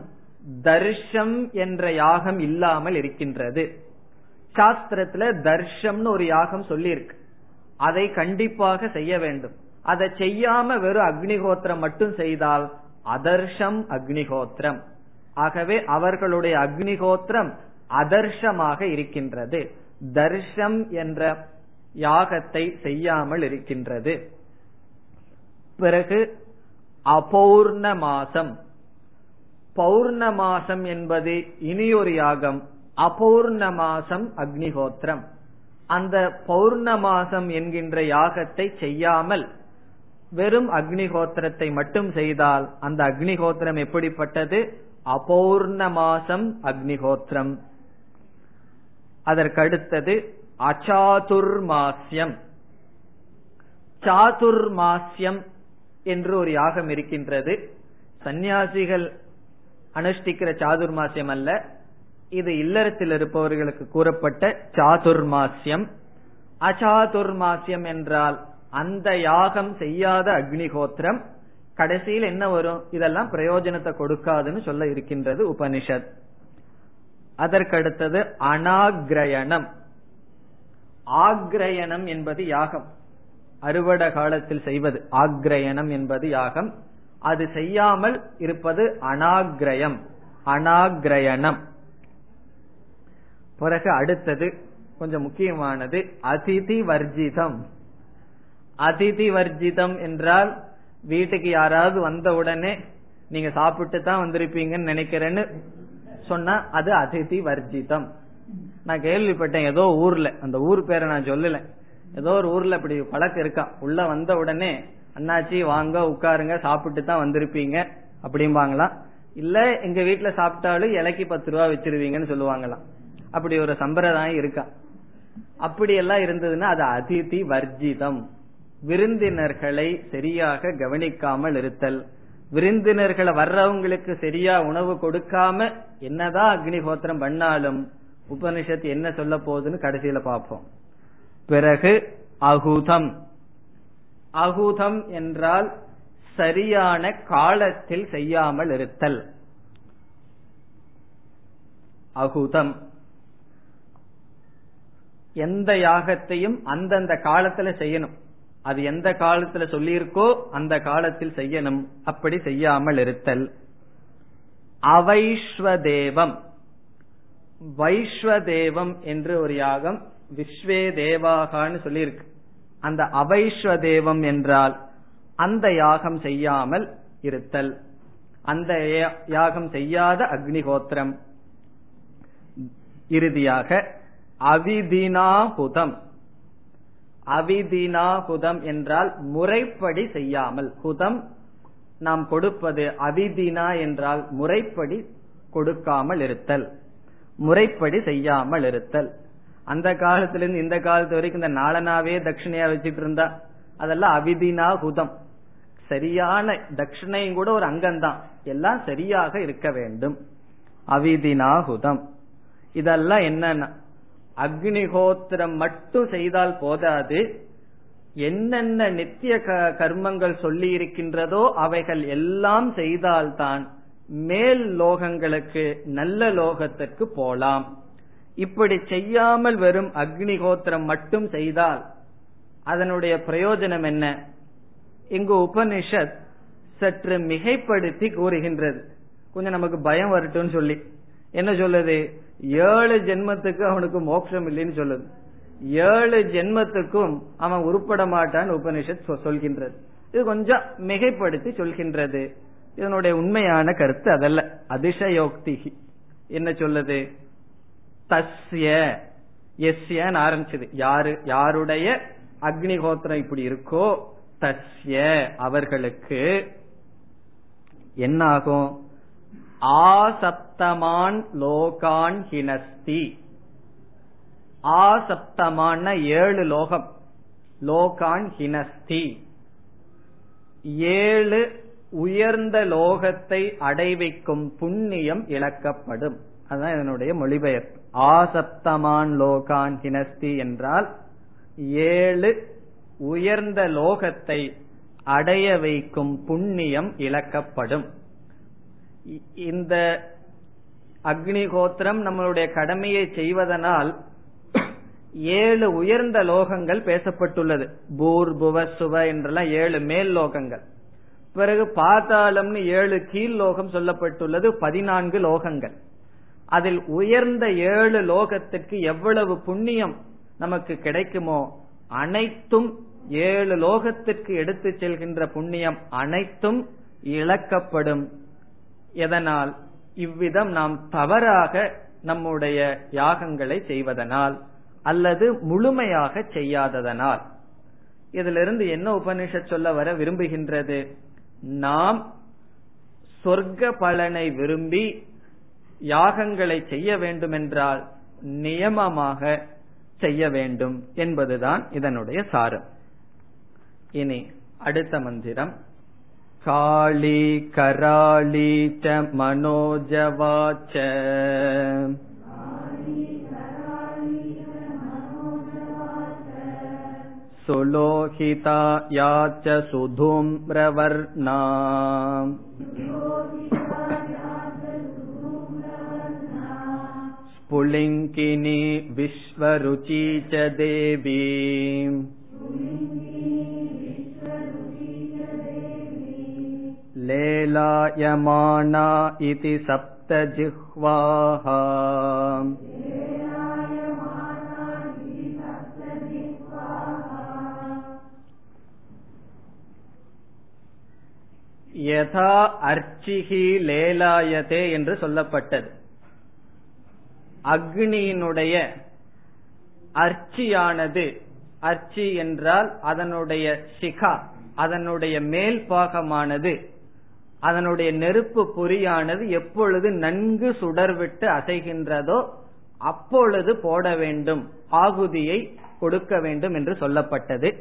தர்ஷம் என்ற யாகம் இல்லாமல் இருக்கின்றது. சாஸ்திரத்துல தர்ஷம்னு ஒரு யாகம் சொல்லியிருக்கு. அதை கண்டிப்பாக செய்ய வேண்டும். அதை செய்யாம வெறும் அக்னிகோத்திரம் மட்டும் செய்தால் அதர்ஷம் அக்னிகோத்திரம் ஆகவே அவர்களுடைய அக்னிகோத்திரம் அதர்ஷமாக இருக்கின்றது. தர்ஷம் என்ற யாகத்தை செய்யாமல் இருக்கின்றது. பிறகு அபௌர்ண மாசம். பௌர்ண மாசம் என்பது இனியொரு யாகம் அபௌர்ணமாசம் அக்னிஹோத்திரம். அந்த பௌர்ண மாசம் என்கின்ற யாகத்தை செய்யாமல் வெறும் அக்னிஹோத்திரத்தை மட்டும் செய்தால் அந்த அக்னிஹோத்திரம் எப்படிப்பட்டது? அபௌர்ணமாசம் அக்னிஹோத்திரம். அதற்கடுத்தது அச்சாதுர்மாசியம் சாதுர்மாசியம் என்று ஒரு யாகம் இருக்கின்றது. சந்நியாசிகள் அனுஷ்டிக்கிற சாதுர்மாசியம் அல்ல. இது இல்லறத்தில் இருப்பவர்களுக்கு கூறப்பட்ட சாதுர்மாசியம். அச்சாதுர்மாசியம் என்றால் அந்த யாகம் செய்யாத அக்னிகோத்திரம் கடைசியில் என்ன வரும்? இதெல்லாம் பிரயோஜனத்தை கொடுக்காதுன்னு சொல்ல இருக்கின்றது உபனிஷத். அதற்கடுத்தது அனாகிரயணம். ஆக்ரயணம் என்பது யாகம். அறுவட காலத்தில் செய்வது ஆக்ரயணம் என்பது யாகம். அது செய்யாமல் இருப்பது அனாகிரயம் அனாகிரயணம். பிறகு அடுத்தது கொஞ்சம் முக்கியமானது அதிதி வர்ஜிதம். அதிதி வர்ஜிதம் என்றால் வீட்டுக்கு யாராவது வந்த உடனே நீங்க சாப்பிட்டு தான் வந்திருப்பீங்கன்னு நினைக்கிறேன்னு சொன்னா அது அதிதி வர்ஜிதம். நான் கேள்விப்பட்டேன் ஏதோ ஊர்ல அந்த ஊர் பேரை நான் சொல்லல. ஏதோ ஒரு ஊர்ல இப்படி பழக்கம் இருக்கா? உள்ள வந்த உடனே அண்ணாச்சி வாங்க உட்காருங்க சாப்பிட்டு தான் வந்திருப்பீங்க அப்படிம்பாங்களாம் இல்ல எங்க வீட்டுல சாப்பிட்டாலும் இலைக்கு பத்து ரூபா வச்சிருவீங்கன்னு சொல்லுவாங்களாம் அப்படி ஒரு சம்பிரதாயம் இருக்கா? அப்படி எல்லாம் இருந்ததுன்னா அது அதிதி வர்ஜிதம். விருந்தினர்களை சரியாக கவனிக்காமல் இருத்தல். விருந்தினர்களை வர்றவங்களுக்கு சரியா உணவு கொடுக்காம என்னதான் அக்னிஹோத்திரம் பண்ணாலும் உபனிஷத்து என்ன சொல்ல போகுதுன்னு கடைசியில பார்ப்போம். பிறகு அகுதம். அகுதம் என்றால் சரியான காலத்தில் செய்யாமல் இருத்தல். அகுதம். எந்த யாகத்தையும் அந்தந்த காலத்துல செய்யணும். அது எந்த காலத்துல சொல்லியிருக்கோ அந்த காலத்தில் செய்யணும். அப்படி செய்யாமல் இருத்தல். அவைஸ்வதேவம் வைஸ்வதேவம் என்று ஒரு யாகம் விஸ்வே தேவாகான்னு சொல்லியிருக்கு. அந்த அவைஸ்வதேவம் என்றால் அந்த யாகம் செய்யாமல் இருத்தல். அந்த யாகம் செய்யாத அக்னிஹோத்திரம். இறுதியாக அவிதினாஹுதம். அவிதினாஹுதம் என்றால் முறைப்படி செய்யாமல். ஹுதம் நாம் கொடுப்பது அவிதினா என்றால் முறைப்படி கொடுக்காமல் இருத்தல். முறைப்படி செய்யாமல் இருத்தல். அந்த காலத்திலிருந்து இந்த காலத்து வரைக்கும் இந்த நாளனாவே தட்சிணையா வச்சிட்டு இருந்தா அதெல்லாம் அவிதினா ஹுதம் சரியான தட்சிணையும் கூட ஒரு அங்கம்தான். எல்லாம் சரியாக இருக்க வேண்டும். அவிதினாகுதம் இதெல்லாம் என்னன்னா அக்னிஹோத்திரம் மட்டும் செய்தால் போதாது. என்னென்ன நித்திய கர்மங்கள் சொல்லி இருக்கின்றதோ அவைகள் எல்லாம் செய்தால்தான் மேல் லோகங்களுக்கு நல்ல லோகத்திற்கு போலாம். இப்படி செய்யாமல் வெறும் அக்னிகோத்திரம் மட்டும் செய்தால் அதனுடைய பிரயோஜனம் என்ன? இங்கு உபனிஷத் சற்று மிகைப்படுத்தி கூறுகின்றது. கொஞ்சம் நமக்கு பயம் வரட்டும் சொல்லி. என்ன சொல்லுது? ஏழு ஜென்மத்துக்கு அவனுக்கு மோட்சம் இல்லைன்னு சொல்லுது. ஏழு ஜென்மத்துக்கும் அவன் உருப்பட மாட்டான்னு உபனிஷத் சொல்கின்றது. இது கொஞ்சம் மிகைப்படுத்தி சொல்கின்றது. இதனுடைய உண்மையான கருத்து அதல்ல. அதிசயோக்தி என்ன சொல்லுது? தஸ்ய எஸ்யன்னு ஆரம்பிச்சது. யாரு யாருடைய அக்னிஹோத்திரம் இப்படி இருக்கோ தஸ்ய அவர்களுக்கு என்னாகும்? ஆசப்தமான் லோகான் ஹினஸ்தி. ஆசப்தமான ஏழு லோகம். லோகான் ஹினஸ்தி. ஏழு உயர்ந்த லோகத்தை அடைவிக்கும் புண்ணியம் இழக்கப்படும். அதுதான் இதனுடைய மொழிபெயர்ப்பு. ஆசப்தமான் லோகான் ஹினஸ்தி என்றால் ஏழு உயர்ந்த லோகத்தை அடைய வைக்கும் புண்ணியம் இழக்கப்படும். இந்த அக்னிகோத்திரம் நம்மளுடைய கடமையை செய்வதனால் ஏழு உயர்ந்த லோகங்கள் பேசப்பட்டுள்ளது. பூர் புவ சுவ என்றெல்லாம் ஏழு மேல் லோகங்கள். பிறகு பாதாளம்னு ஏழு கீழ் லோகம் சொல்லப்பட்டுள்ளது பதினான்கு லோகங்கள். அதில் உயர்ந்த ஏழு லோகத்திற்கு எவ்வளவு புண்ணியம் நமக்கு கிடைக்குமோ அனைத்தும் ஏழு லோகத்திற்கு எடுத்து செல்கின்ற புண்ணியம் அனைத்தும் இழக்கப்படும். எதனால்? இவ்விதம் நாம் தவறாக நம்முடைய யாகங்களை செய்வதனால் அல்லது முழுமையாக செய்யாததனால். இதிலிருந்து என்ன உபனிஷத் சொல்ல வர விரும்புகின்றது? நாம் சொர்க்க பலனை விரும்பி யாகங்களை செய்ய வேண்டுமென்றால் நியமமாக செய்ய வேண்டும் என்பதுதான் இதனுடைய சாரம் இனி அடுத்த மந்திரம் காளி கராளி ச மனோஜவாச்ச सुलोहिता या च सुधूम्रवर्णा स्फुलिङ्किनी विश्वरुचि च देवी लेलायमाना इति सप्तजिह्वाः யதா அர்ச்சிகி லேலாயதே என்று சொல்லப்பட்டது அக்னியினுடைய அர்ச்சியானது. அர்ச்சி என்றால் அதனுடைய சிகா அதனுடைய மேல் பாகமானது. அதனுடைய நெருப்பு பொறியானது எப்பொழுது நன்கு சுடர்விட்டு அசைகின்றதோ அப்பொழுது போட வேண்டும் ஆகுதியை கொடுக்க வேண்டும் என்று சொல்லப்பட்டது.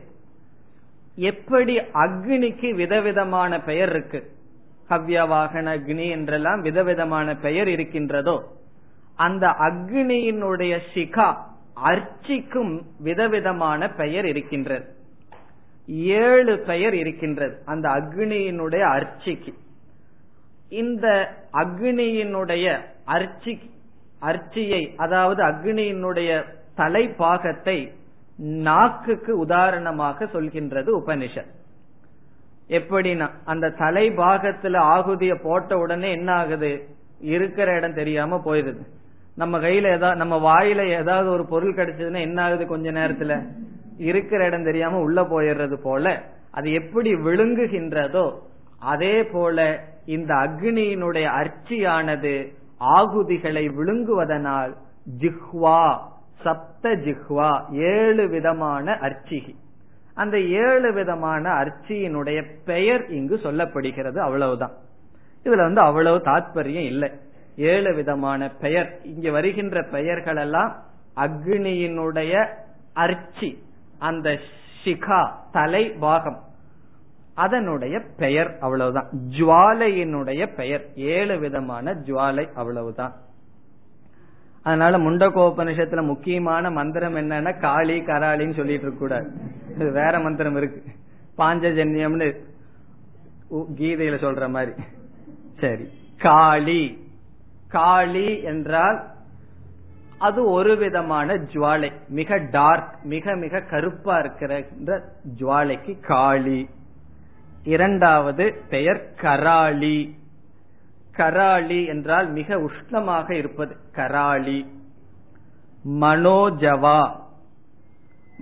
எப்படி அக்னிக்கு விதவிதமான பெயர் இருக்கு? ஹவ்யவாகன அக்னி என்றெல்லாம் விதவிதமான பெயர் இருக்கின்றதோ அந்த அக்னியினுடைய சிகா அர்ச்சிக்கும் விதவிதமான பெயர் இருக்கின்றது. ஏழு பெயர் இருக்கின்றது அந்த அக்னியினுடைய அர்ச்சிக்கு. இந்த அக்னியினுடைய அர்ச்சி அர்ச்சியை அதாவது அக்னியினுடைய தலைப்பாகத்தை நாக்குக்கு உதாரணமாக சொல்கின்றது உபனிஷத். எப்படின்னா அந்த தலைபாகத்துல ஆகுதிய போட்ட உடனே என்ன ஆகுது இருக்கிற இடம் தெரியாம போயிருது நம்ம கையில ஏதாவது நம்ம வாயில ஏதாவது ஒரு பொருள் கிடைச்சதுன்னா என்ன ஆகுது கொஞ்ச நேரத்துல? இருக்கிற இடம் தெரியாம உள்ள போயிடுறது போல அது எப்படி விழுங்குகின்றதோ அதே போல இந்த அக்னியினுடைய அர்ச்சியானது ஆகுதிகளை விழுங்குவதனால் ஜிஹ்வா சப்த ஜிஹ்வா ஏழு விதமான அர்ச்சிகி. அந்த ஏழு விதமான அர்ச்சியினுடைய பெயர் இங்கு சொல்லப்படுகிறது அவ்வளவுதான். இதுல வந்து அவ்வளவு தாத்பரியம் இல்லை. ஏழு விதமான பெயர். இங்கு வருகின்ற பெயர்கள் எல்லாம் அக்னியினுடைய அர்ச்சி அந்த சிகா தலை பாகம். அதனுடைய பெயர் அவ்வளவுதான். ஜுவாலையினுடைய பெயர். ஏழு விதமான ஜுவாலை அவ்வளவுதான். அதனால முண்டகோபனிஷத்துல முக்கியமான மந்திரம் என்னன்னா காளி கராளின்னு சொல்லிட்டு இருக்க கூடாது. வேற மந்திரம் இருக்கு. பாஞ்சஜன்யம்னு கீதையில சொல்ற மாதிரி. சரி. காளி. காளி என்றால் அது ஒரு விதமான ஜுவாலை. மிக டார்க் மிக மிக கருப்பா இருக்கிற ஜுவாலைக்கு காளி. இரண்டாவது பெயர் கராளி. கராளி என்றால் மிக உஷ்ணமாக இருப்பது. கராளி. மனோஜவா.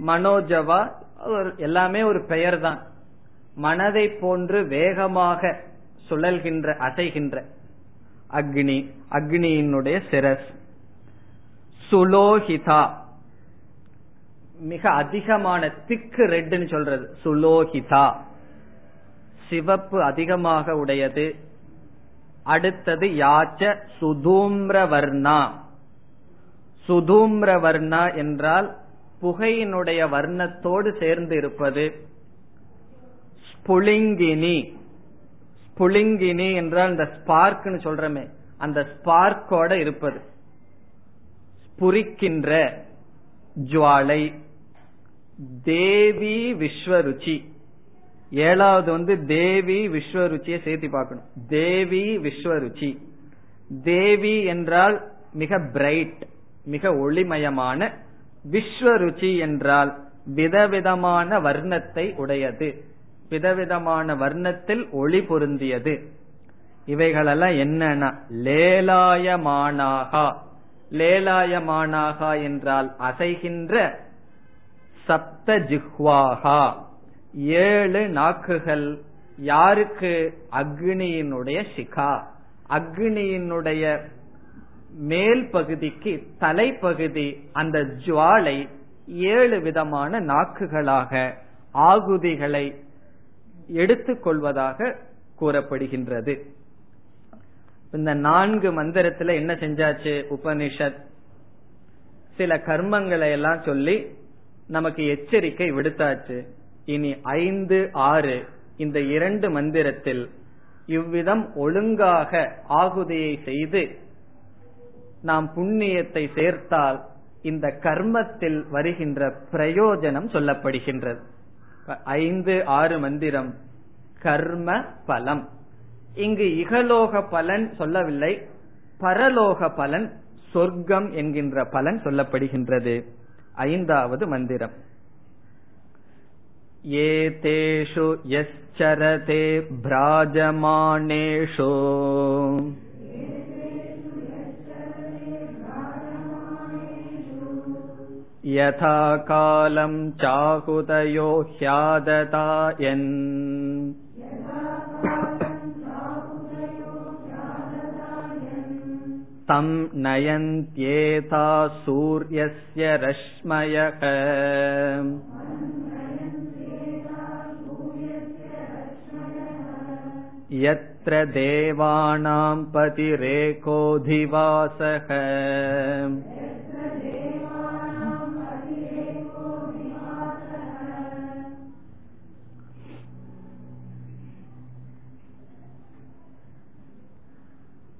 மனோஜவா எல்லாமே ஒரு பெயர் தான் மனதை போன்று வேகமாக சுழல்கின்ற அசைகின்ற அக்னி அக்னியினுடைய சிரஸ். சுலோகிதா. மிக அதிகமான திக்கு ரெட்னு சொல்றது. சுலோகிதா. சிவப்பு அதிகமாக உடையது. அடுத்தது யாச்ச சுதூம்ரவர்ணா. சுதூம்ரவர்ணா என்றால் புகையினுடைய வர்ணத்தோடு சேர்ந்து இருப்பது. ஸ்புலிங்கினி. புளிங்கினி என்றால் இந்த ஸ்பார்க்னு சொல்றமே அந்த ஸ்பார்க்கோட இருப்பது. புரிக்கின்ற ஜுவாலை. தேவி விஸ்வருச்சி. ஏழாவது வந்து தேவி விஸ்வருச்சியை சேர்த்து பார்க்கணும். தேவி விஸ்வருச்சி. தேவி என்றால் மிக பிரைட் மிக ஒளிமயமான. விஸ்வருச்சி என்றால் விதவிதமான வர்ணத்தை உடையது. விதவிதமான வர்ணத்தில் ஒளி பொருந்தியது. இவைகளெல்லாம் என்னன்னா லேலாயமானாகா. லேலாயமானாகா என்றால் அசைகின்ற சப்த ஜிஹ்வாகா. ஏழு நாக்குகள் யாருக்கு? அக்னியினுடைய சிகா அக்னியினுடைய மேல் பகுதிக்கு தலைப்பகுதி அந்த ஜுவாலை ஏழு விதமான நாக்குகளாக ஆகுதிகளை எடுத்துக்கொள்வதாக கூறப்படுகின்றது. இந்த நான்கு மந்திரத்துல என்ன செஞ்சாச்சு? உபனிஷத். சில கர்மங்களை எல்லாம் சொல்லி நமக்கு எச்சரிக்கை விடுத்தாச்சு. இனி ஐந்து ஆறு இந்த இரண்டு மந்திரத்தில் இவ்விதம் ஒழுங்காக ஆகுதியை செய்து நாம் புண்ணியத்தை சேர்த்தால் இந்த கர்மத்தில் வருகின்ற பிரயோஜனம் சொல்லப்படுகின்றது. ஐந்து ஆறு மந்திரம். கர்ம பலம். இங்கு இகலோக பலன் சொல்லவில்லை. பரலோக பலன் சொர்க்கம் என்கின்ற பலன் சொல்லப்படுகின்றது. ஐந்தாவது மந்திரம். ஏதேஷு யச்சரதே பிராஜமானேஷோ. यथा कालम् चाहुतयो ह्यादतायन् तम् नयन्त्येता सूर्यस्य रश्मयः यत्र देवानाम् पतिरेकोऽधिवासः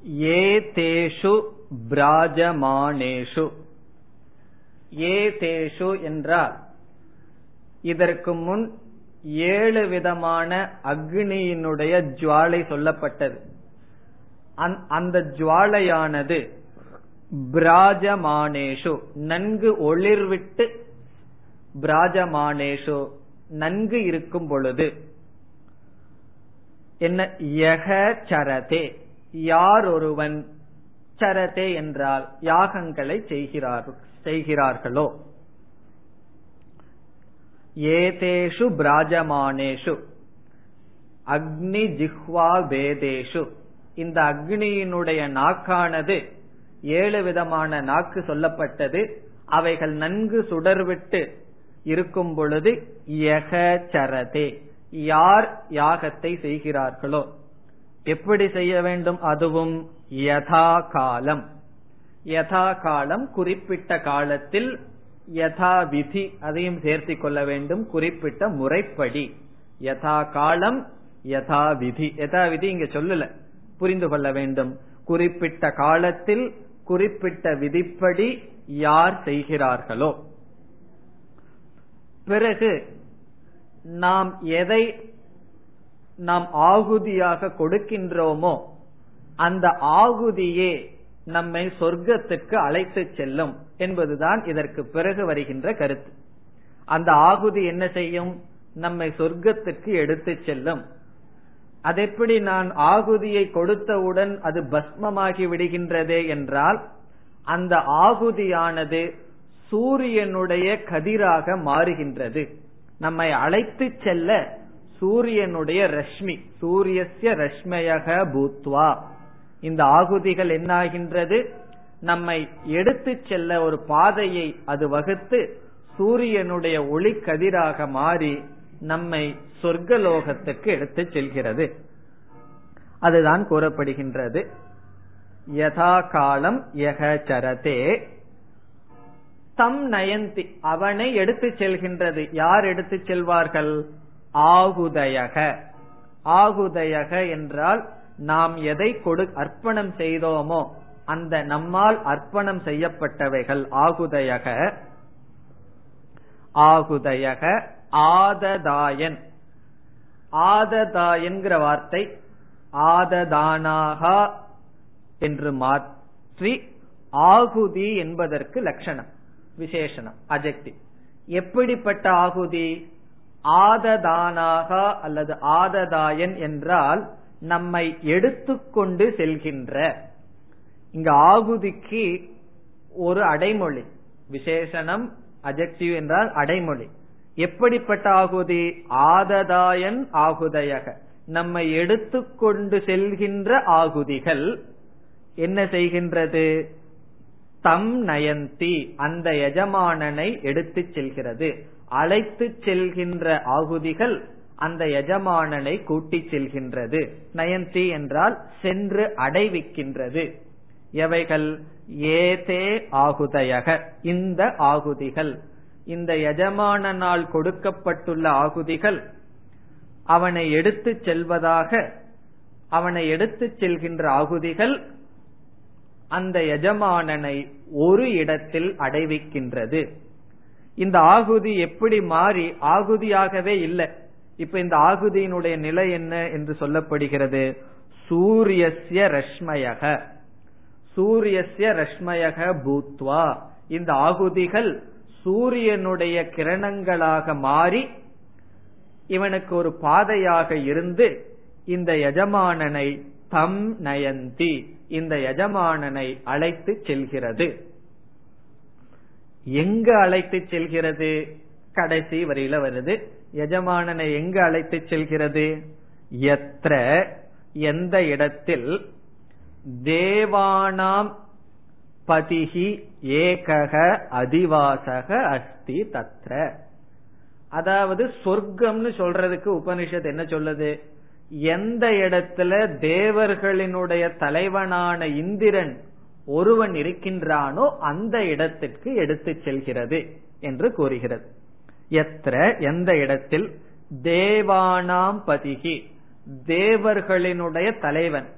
ஏதேஷு பிராஜமானேஷு. ஏதேஷு என்றால் இதற்கு முன் ஏழு விதமான அக்னியினுடைய ஜுவாலை சொல்லப்பட்டது. அந்த ஜுவாலையானது பிராஜமானேஷு. நன்கு ஒளிர்விட்டு பிராஜமானேஷு நன்கு இருக்கும் பொழுது என்ன யக சரதே. யார் ஒருவன் சரதே என்றால் யாகங்களை செய்கிறார் செய்கிறார்களோ? ஏதேஷு பிராஜமானேஷு அக்னி ஜிஹ்வா வேதேஷு. இந்த அக்னியினுடைய நாக்கானது ஏழு விதமான நாக்கு சொல்லப்பட்டது. அவைகள் நன்கு சுடர்விட்டு இருக்கும் பொழுது யக சரதே யார் யாகத்தை செய்கிறார்களோ? எப்படி செய்ய வேண்டும் அதுவும் யதா காலம் யதா காலம் குறிப்பிட்ட காலத்தில் யதா விதி அதையும் சேர்த்து கொள்ள வேண்டும் குறிப்பிட்ட முறைப்படி. யதா காலம் யதா விதி யதா விதி இங்க சொல்லல புரிந்து கொள்ள வேண்டும். குறிப்பிட்ட காலத்தில் குறிப்பிட்ட விதிப்படி யார் செய்கிறார்களோ. பிறகு நாம் எதை நாம் ஆகுதியாக கொடுக்கின்றோமோ அந்த ஆகுதியே நம்மை சொர்க்கத்துக்கு அழைத்து செல்லும் என்பதுதான் இதற்கு பிறகு வருகின்ற கருத்து. அந்த ஆகுதி என்ன செய்யும்? நம்மை சொர்க்கத்துக்கு எடுத்து செல்லும். அது எப்படி நான் ஆகுதியை கொடுத்தவுடன் அது பஸ்மமாகி விடுகின்றதே என்றால் அந்த ஆகுதியானது சூரியனுடைய கதிராக மாறுகின்றது. நம்மை அழைத்து செல்ல சூரியனுடைய ரஷ்மி சூரியசிய ரஷ்மயக பூத்வா. இந்த ஆகுதிகள் என்னாகின்றது? நம்மை எடுத்து செல்ல ஒரு பாதையை அது வகுத்து சூரியனுடைய ஒளி கதிராக மாறி நம்மை சொர்க்கலோகத்துக்கு எடுத்து செல்கிறது. அதுதான் கூறப்படுகின்றது. யதா காலம் யக சரதே. தம் நயந்தி அவனை எடுத்து செல்கின்றது. யார் எடுத்து செல்வார்கள்? ஆகுதயக. ஆகுதயக என்றால் நாம் எதை கொடு அர்ப்பணம் செய்தோமோ அந்த நம்மால் அர்ப்பணம் செய்யப்பட்டவைகள் ஆகுதயக. ஆகுதயக ஆததாயன். ஆததாயன்கிற வார்த்தை ஆததானாகா என்று மாற்றி ஆகுதி என்பதற்கு லட்சணம் விசேஷனம் அஜெக்டிவ் எப்படிப்பட்ட ஆகுதி? ஆததானாகா அல்லது ஆததாயன் என்றால் நம்மை எடுத்துக்கொண்டு செல்கின்ற. இங்க ஆகுதிக்கு ஒரு அடைமொழி. விசேஷனம் அஜெக்டிவ் என்றால் அடைமொழி. எப்படிப்பட்ட ஆகுதி? ஆததாயன் ஆகுதையக. நம்மை எடுத்துக்கொண்டு செல்கின்ற ஆகுதிகள் என்ன செய்கின்றது? தம் நயந்தி அந்த எஜமானனை எடுத்துச் செல்கிறது. அழைத்து செல்கின்ற ஆகுதிகள் அந்த எஜமானனை கூட்டிச் செல்கின்றது. நயந்தி என்றால் சென்று அடைவிக்கின்றது. எவைகள்? ஏதே ஆகுதையக. இந்த ஆகுதிகள். இந்த எஜமானனால் கொடுக்கப்பட்டுள்ள ஆகுதிகள் அவனை எடுத்துச் செல்வதாக அவனை எடுத்துச் செல்கின்ற ஆகுதிகள் அந்த எஜமானனை ஒரு இடத்தில் அடைவிக்கின்றது. இந்த ஆகுதி எப்படி மாறி ஆகுதியாகவே இல்லை. இப்ப இந்த ஆகுதியினுடைய நிலை என்ன என்று சொல்லப்படுகிறது. சூரியஸ்ய ரஷ்மயக. சூரியஸ்ய ரஷ்மயக பூத்வா. இந்த ஆகுதிகள் சூரியனுடைய கிரணங்களாக மாறி இவனுக்கு ஒரு பாதையாக இருந்து இந்த எஜமானனை தம் நயந்தி. இந்த எஜமானனை அழைத்து செல்கிறது. எங்க அழைத்து செல்கிறது? கடைசி வரியில வருது. எஜமானனை எங்க அழைத்து செல்கிறது? எத்திர எந்த இடத்தில்? தேவானாம் பதிகி ஏகக அதிவாசக அஸ்தி தத்ர. அதாவது சொர்க்கம்னு சொல்றதுக்கு உபனிஷத் என்ன சொல்லுது? எந்த இடத்துல தேவர்களினுடைய தலைவனான இந்திரன் ஒருவன் இருக்கின்றானோ அந்த இடத்திற்கு எடுத்து செல்கிறது என்று கூறுகிறது. எத்திர எந்த இடத்தில்? தேவானாம் பதிகி. தேவர்களினுடைய தலைவன்.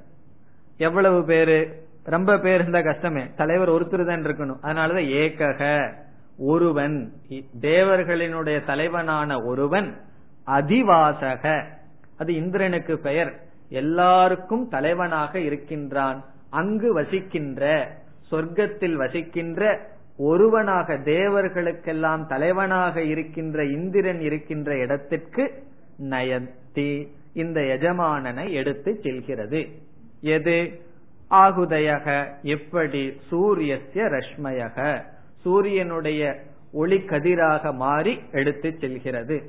எவ்வளவு பேரு? ரொம்ப பேர் இருந்தா கஷ்டமே. தலைவர் ஒருத்தர் தான் இருக்கணும். அதனாலதான் ஏகக ஒருவன். தேவர்களினுடைய தலைவனான ஒருவன் அதிவாசக. அது இந்திரனுக்கு பெயர். எல்லாருக்கும் தலைவனாக இருக்கின்றான். அங்கு வசிக்கின்ற சொர்க்கத்தில் வசிக்கின்ற ஒருவனாக தேவர்களுக்கெல்லாம் தலைவனாக இருக்கின்ற இந்திரன் இருக்கின்ற இடத்திற்கு நயந்தி இந்த எஜமானனை எடுத்து செல்கிறது. எது? ஆகுதயக எப்படி? சூரியஸ்ய ரஷ்மயக. சூரியனுடைய ஒளி கதிராக மாறி எடுத்து செல்கிறது.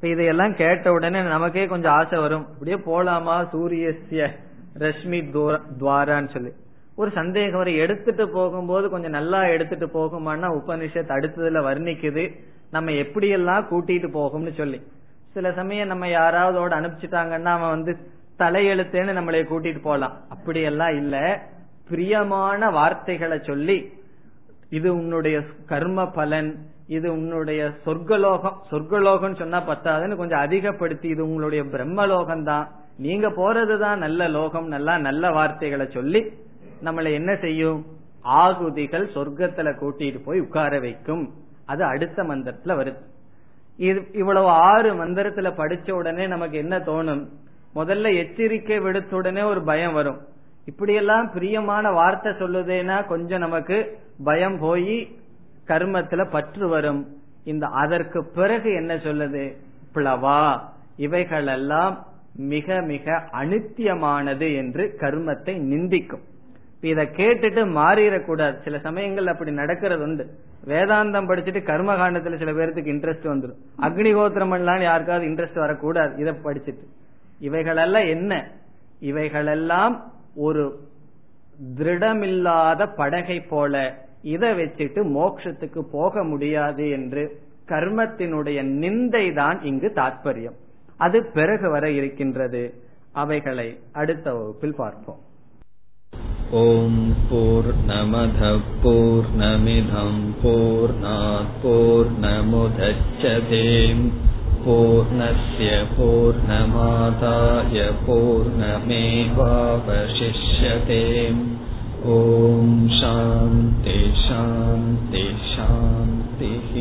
இதையெல்லாம் கேட்ட உடனே நமக்கே கொஞ்சம் ஆசை வரும். அப்படியே போலாமா? சூரியஸ்ய ரஷ்மி துவாரான்னு சொல்லி. ஒரு சந்தேகம் வரை எடுத்துட்டு போகும்போது கொஞ்சம் நல்லா எடுத்துட்டு போகுமான்னா உபனிஷத் அடுத்ததுல வர்ணிக்குது. நம்ம எப்படியெல்லாம் கூட்டிட்டு போகும்னு சொல்லி. சில சமயம் நம்ம யாராவதோட அனுப்பிச்சிட்டாங்கன்னா அவன் வந்து தலையெழுத்தேன்னு நம்மளை கூட்டிட்டு போலாம். அப்படியெல்லாம் இல்ல. பிரியமான வார்த்தைகளை சொல்லி இது உன்னுடைய கர்ம பலன் இது உன்னுடைய சொர்க்கலோகம் சொர்க்கலோகம் சொன்னா பத்தாதுன்னு கொஞ்சம் அதிகப்படுத்தி இது உங்களுடைய பிரம்மலோகம் தான் நீங்க போறதுதான் நல்ல லோகம் நல்லா நல்ல வார்த்தைகளை சொல்லி நம்மளை என்ன செய்யும்? ஆகுதிகள் சொர்க்கத்துல கூட்டிட்டு போய் உட்கார வைக்கும். அது அடுத்த மந்திரத்துல வருது. இது இவ்வளவு ஆறு மந்திரத்துல படிச்ச உடனே நமக்கு என்ன தோணும்? முதல்ல எச்சரிக்கை விடுத்த உடனே ஒரு பயம் வரும். இப்படியெல்லாம் பிரியமான வார்த்தை சொல்லுதேனா கொஞ்சம் நமக்கு பயம் போய் கர்மத்துல பற்று வரும். இந்த அதற்கு பிறகு என்ன சொல்லுது? பிளவா. இவைகளெல்லாம் மிக மிக அனித்தியமானது என்று கர்மத்தை நிந்திக்கும். இதை கேட்டுட்டு மாறிடக்கூடாது. சில சமயங்கள் அப்படி நடக்கிறது உண்டு வேதாந்தம் படிச்சுட்டு கர்ம காண்டத்துல சில பேருக்கு இன்ட்ரெஸ்ட் வந்துடும் அக்னிகோத்திரம் பண்ணலாம் யாருக்காவது இன்ட்ரெஸ்ட் வரக்கூடாது. இதை படிச்சுட்டு. இவைகளெல்லாம் என்ன? இவைகளெல்லாம் ஒரு திருடமில்லாத படகை போல இதை வச்சுட்டு மோட்சத்துக்கு போக முடியாது என்று கர்மத்தினுடைய நிந்தை தான் இங்கு தாற்பயம் அது பிறகு வர இருக்கின்றது அவைகளை அடுத்த வகுப்பில் பார்ப்போம் ஓம் போர் நமத போர் நமிதம் போர் போர் நமுதச்சதேம் पूर्णस्य पूर्णमादाय पूर्णमेवावशिष्यते ॐ शान्ति शान्ति शान्तिः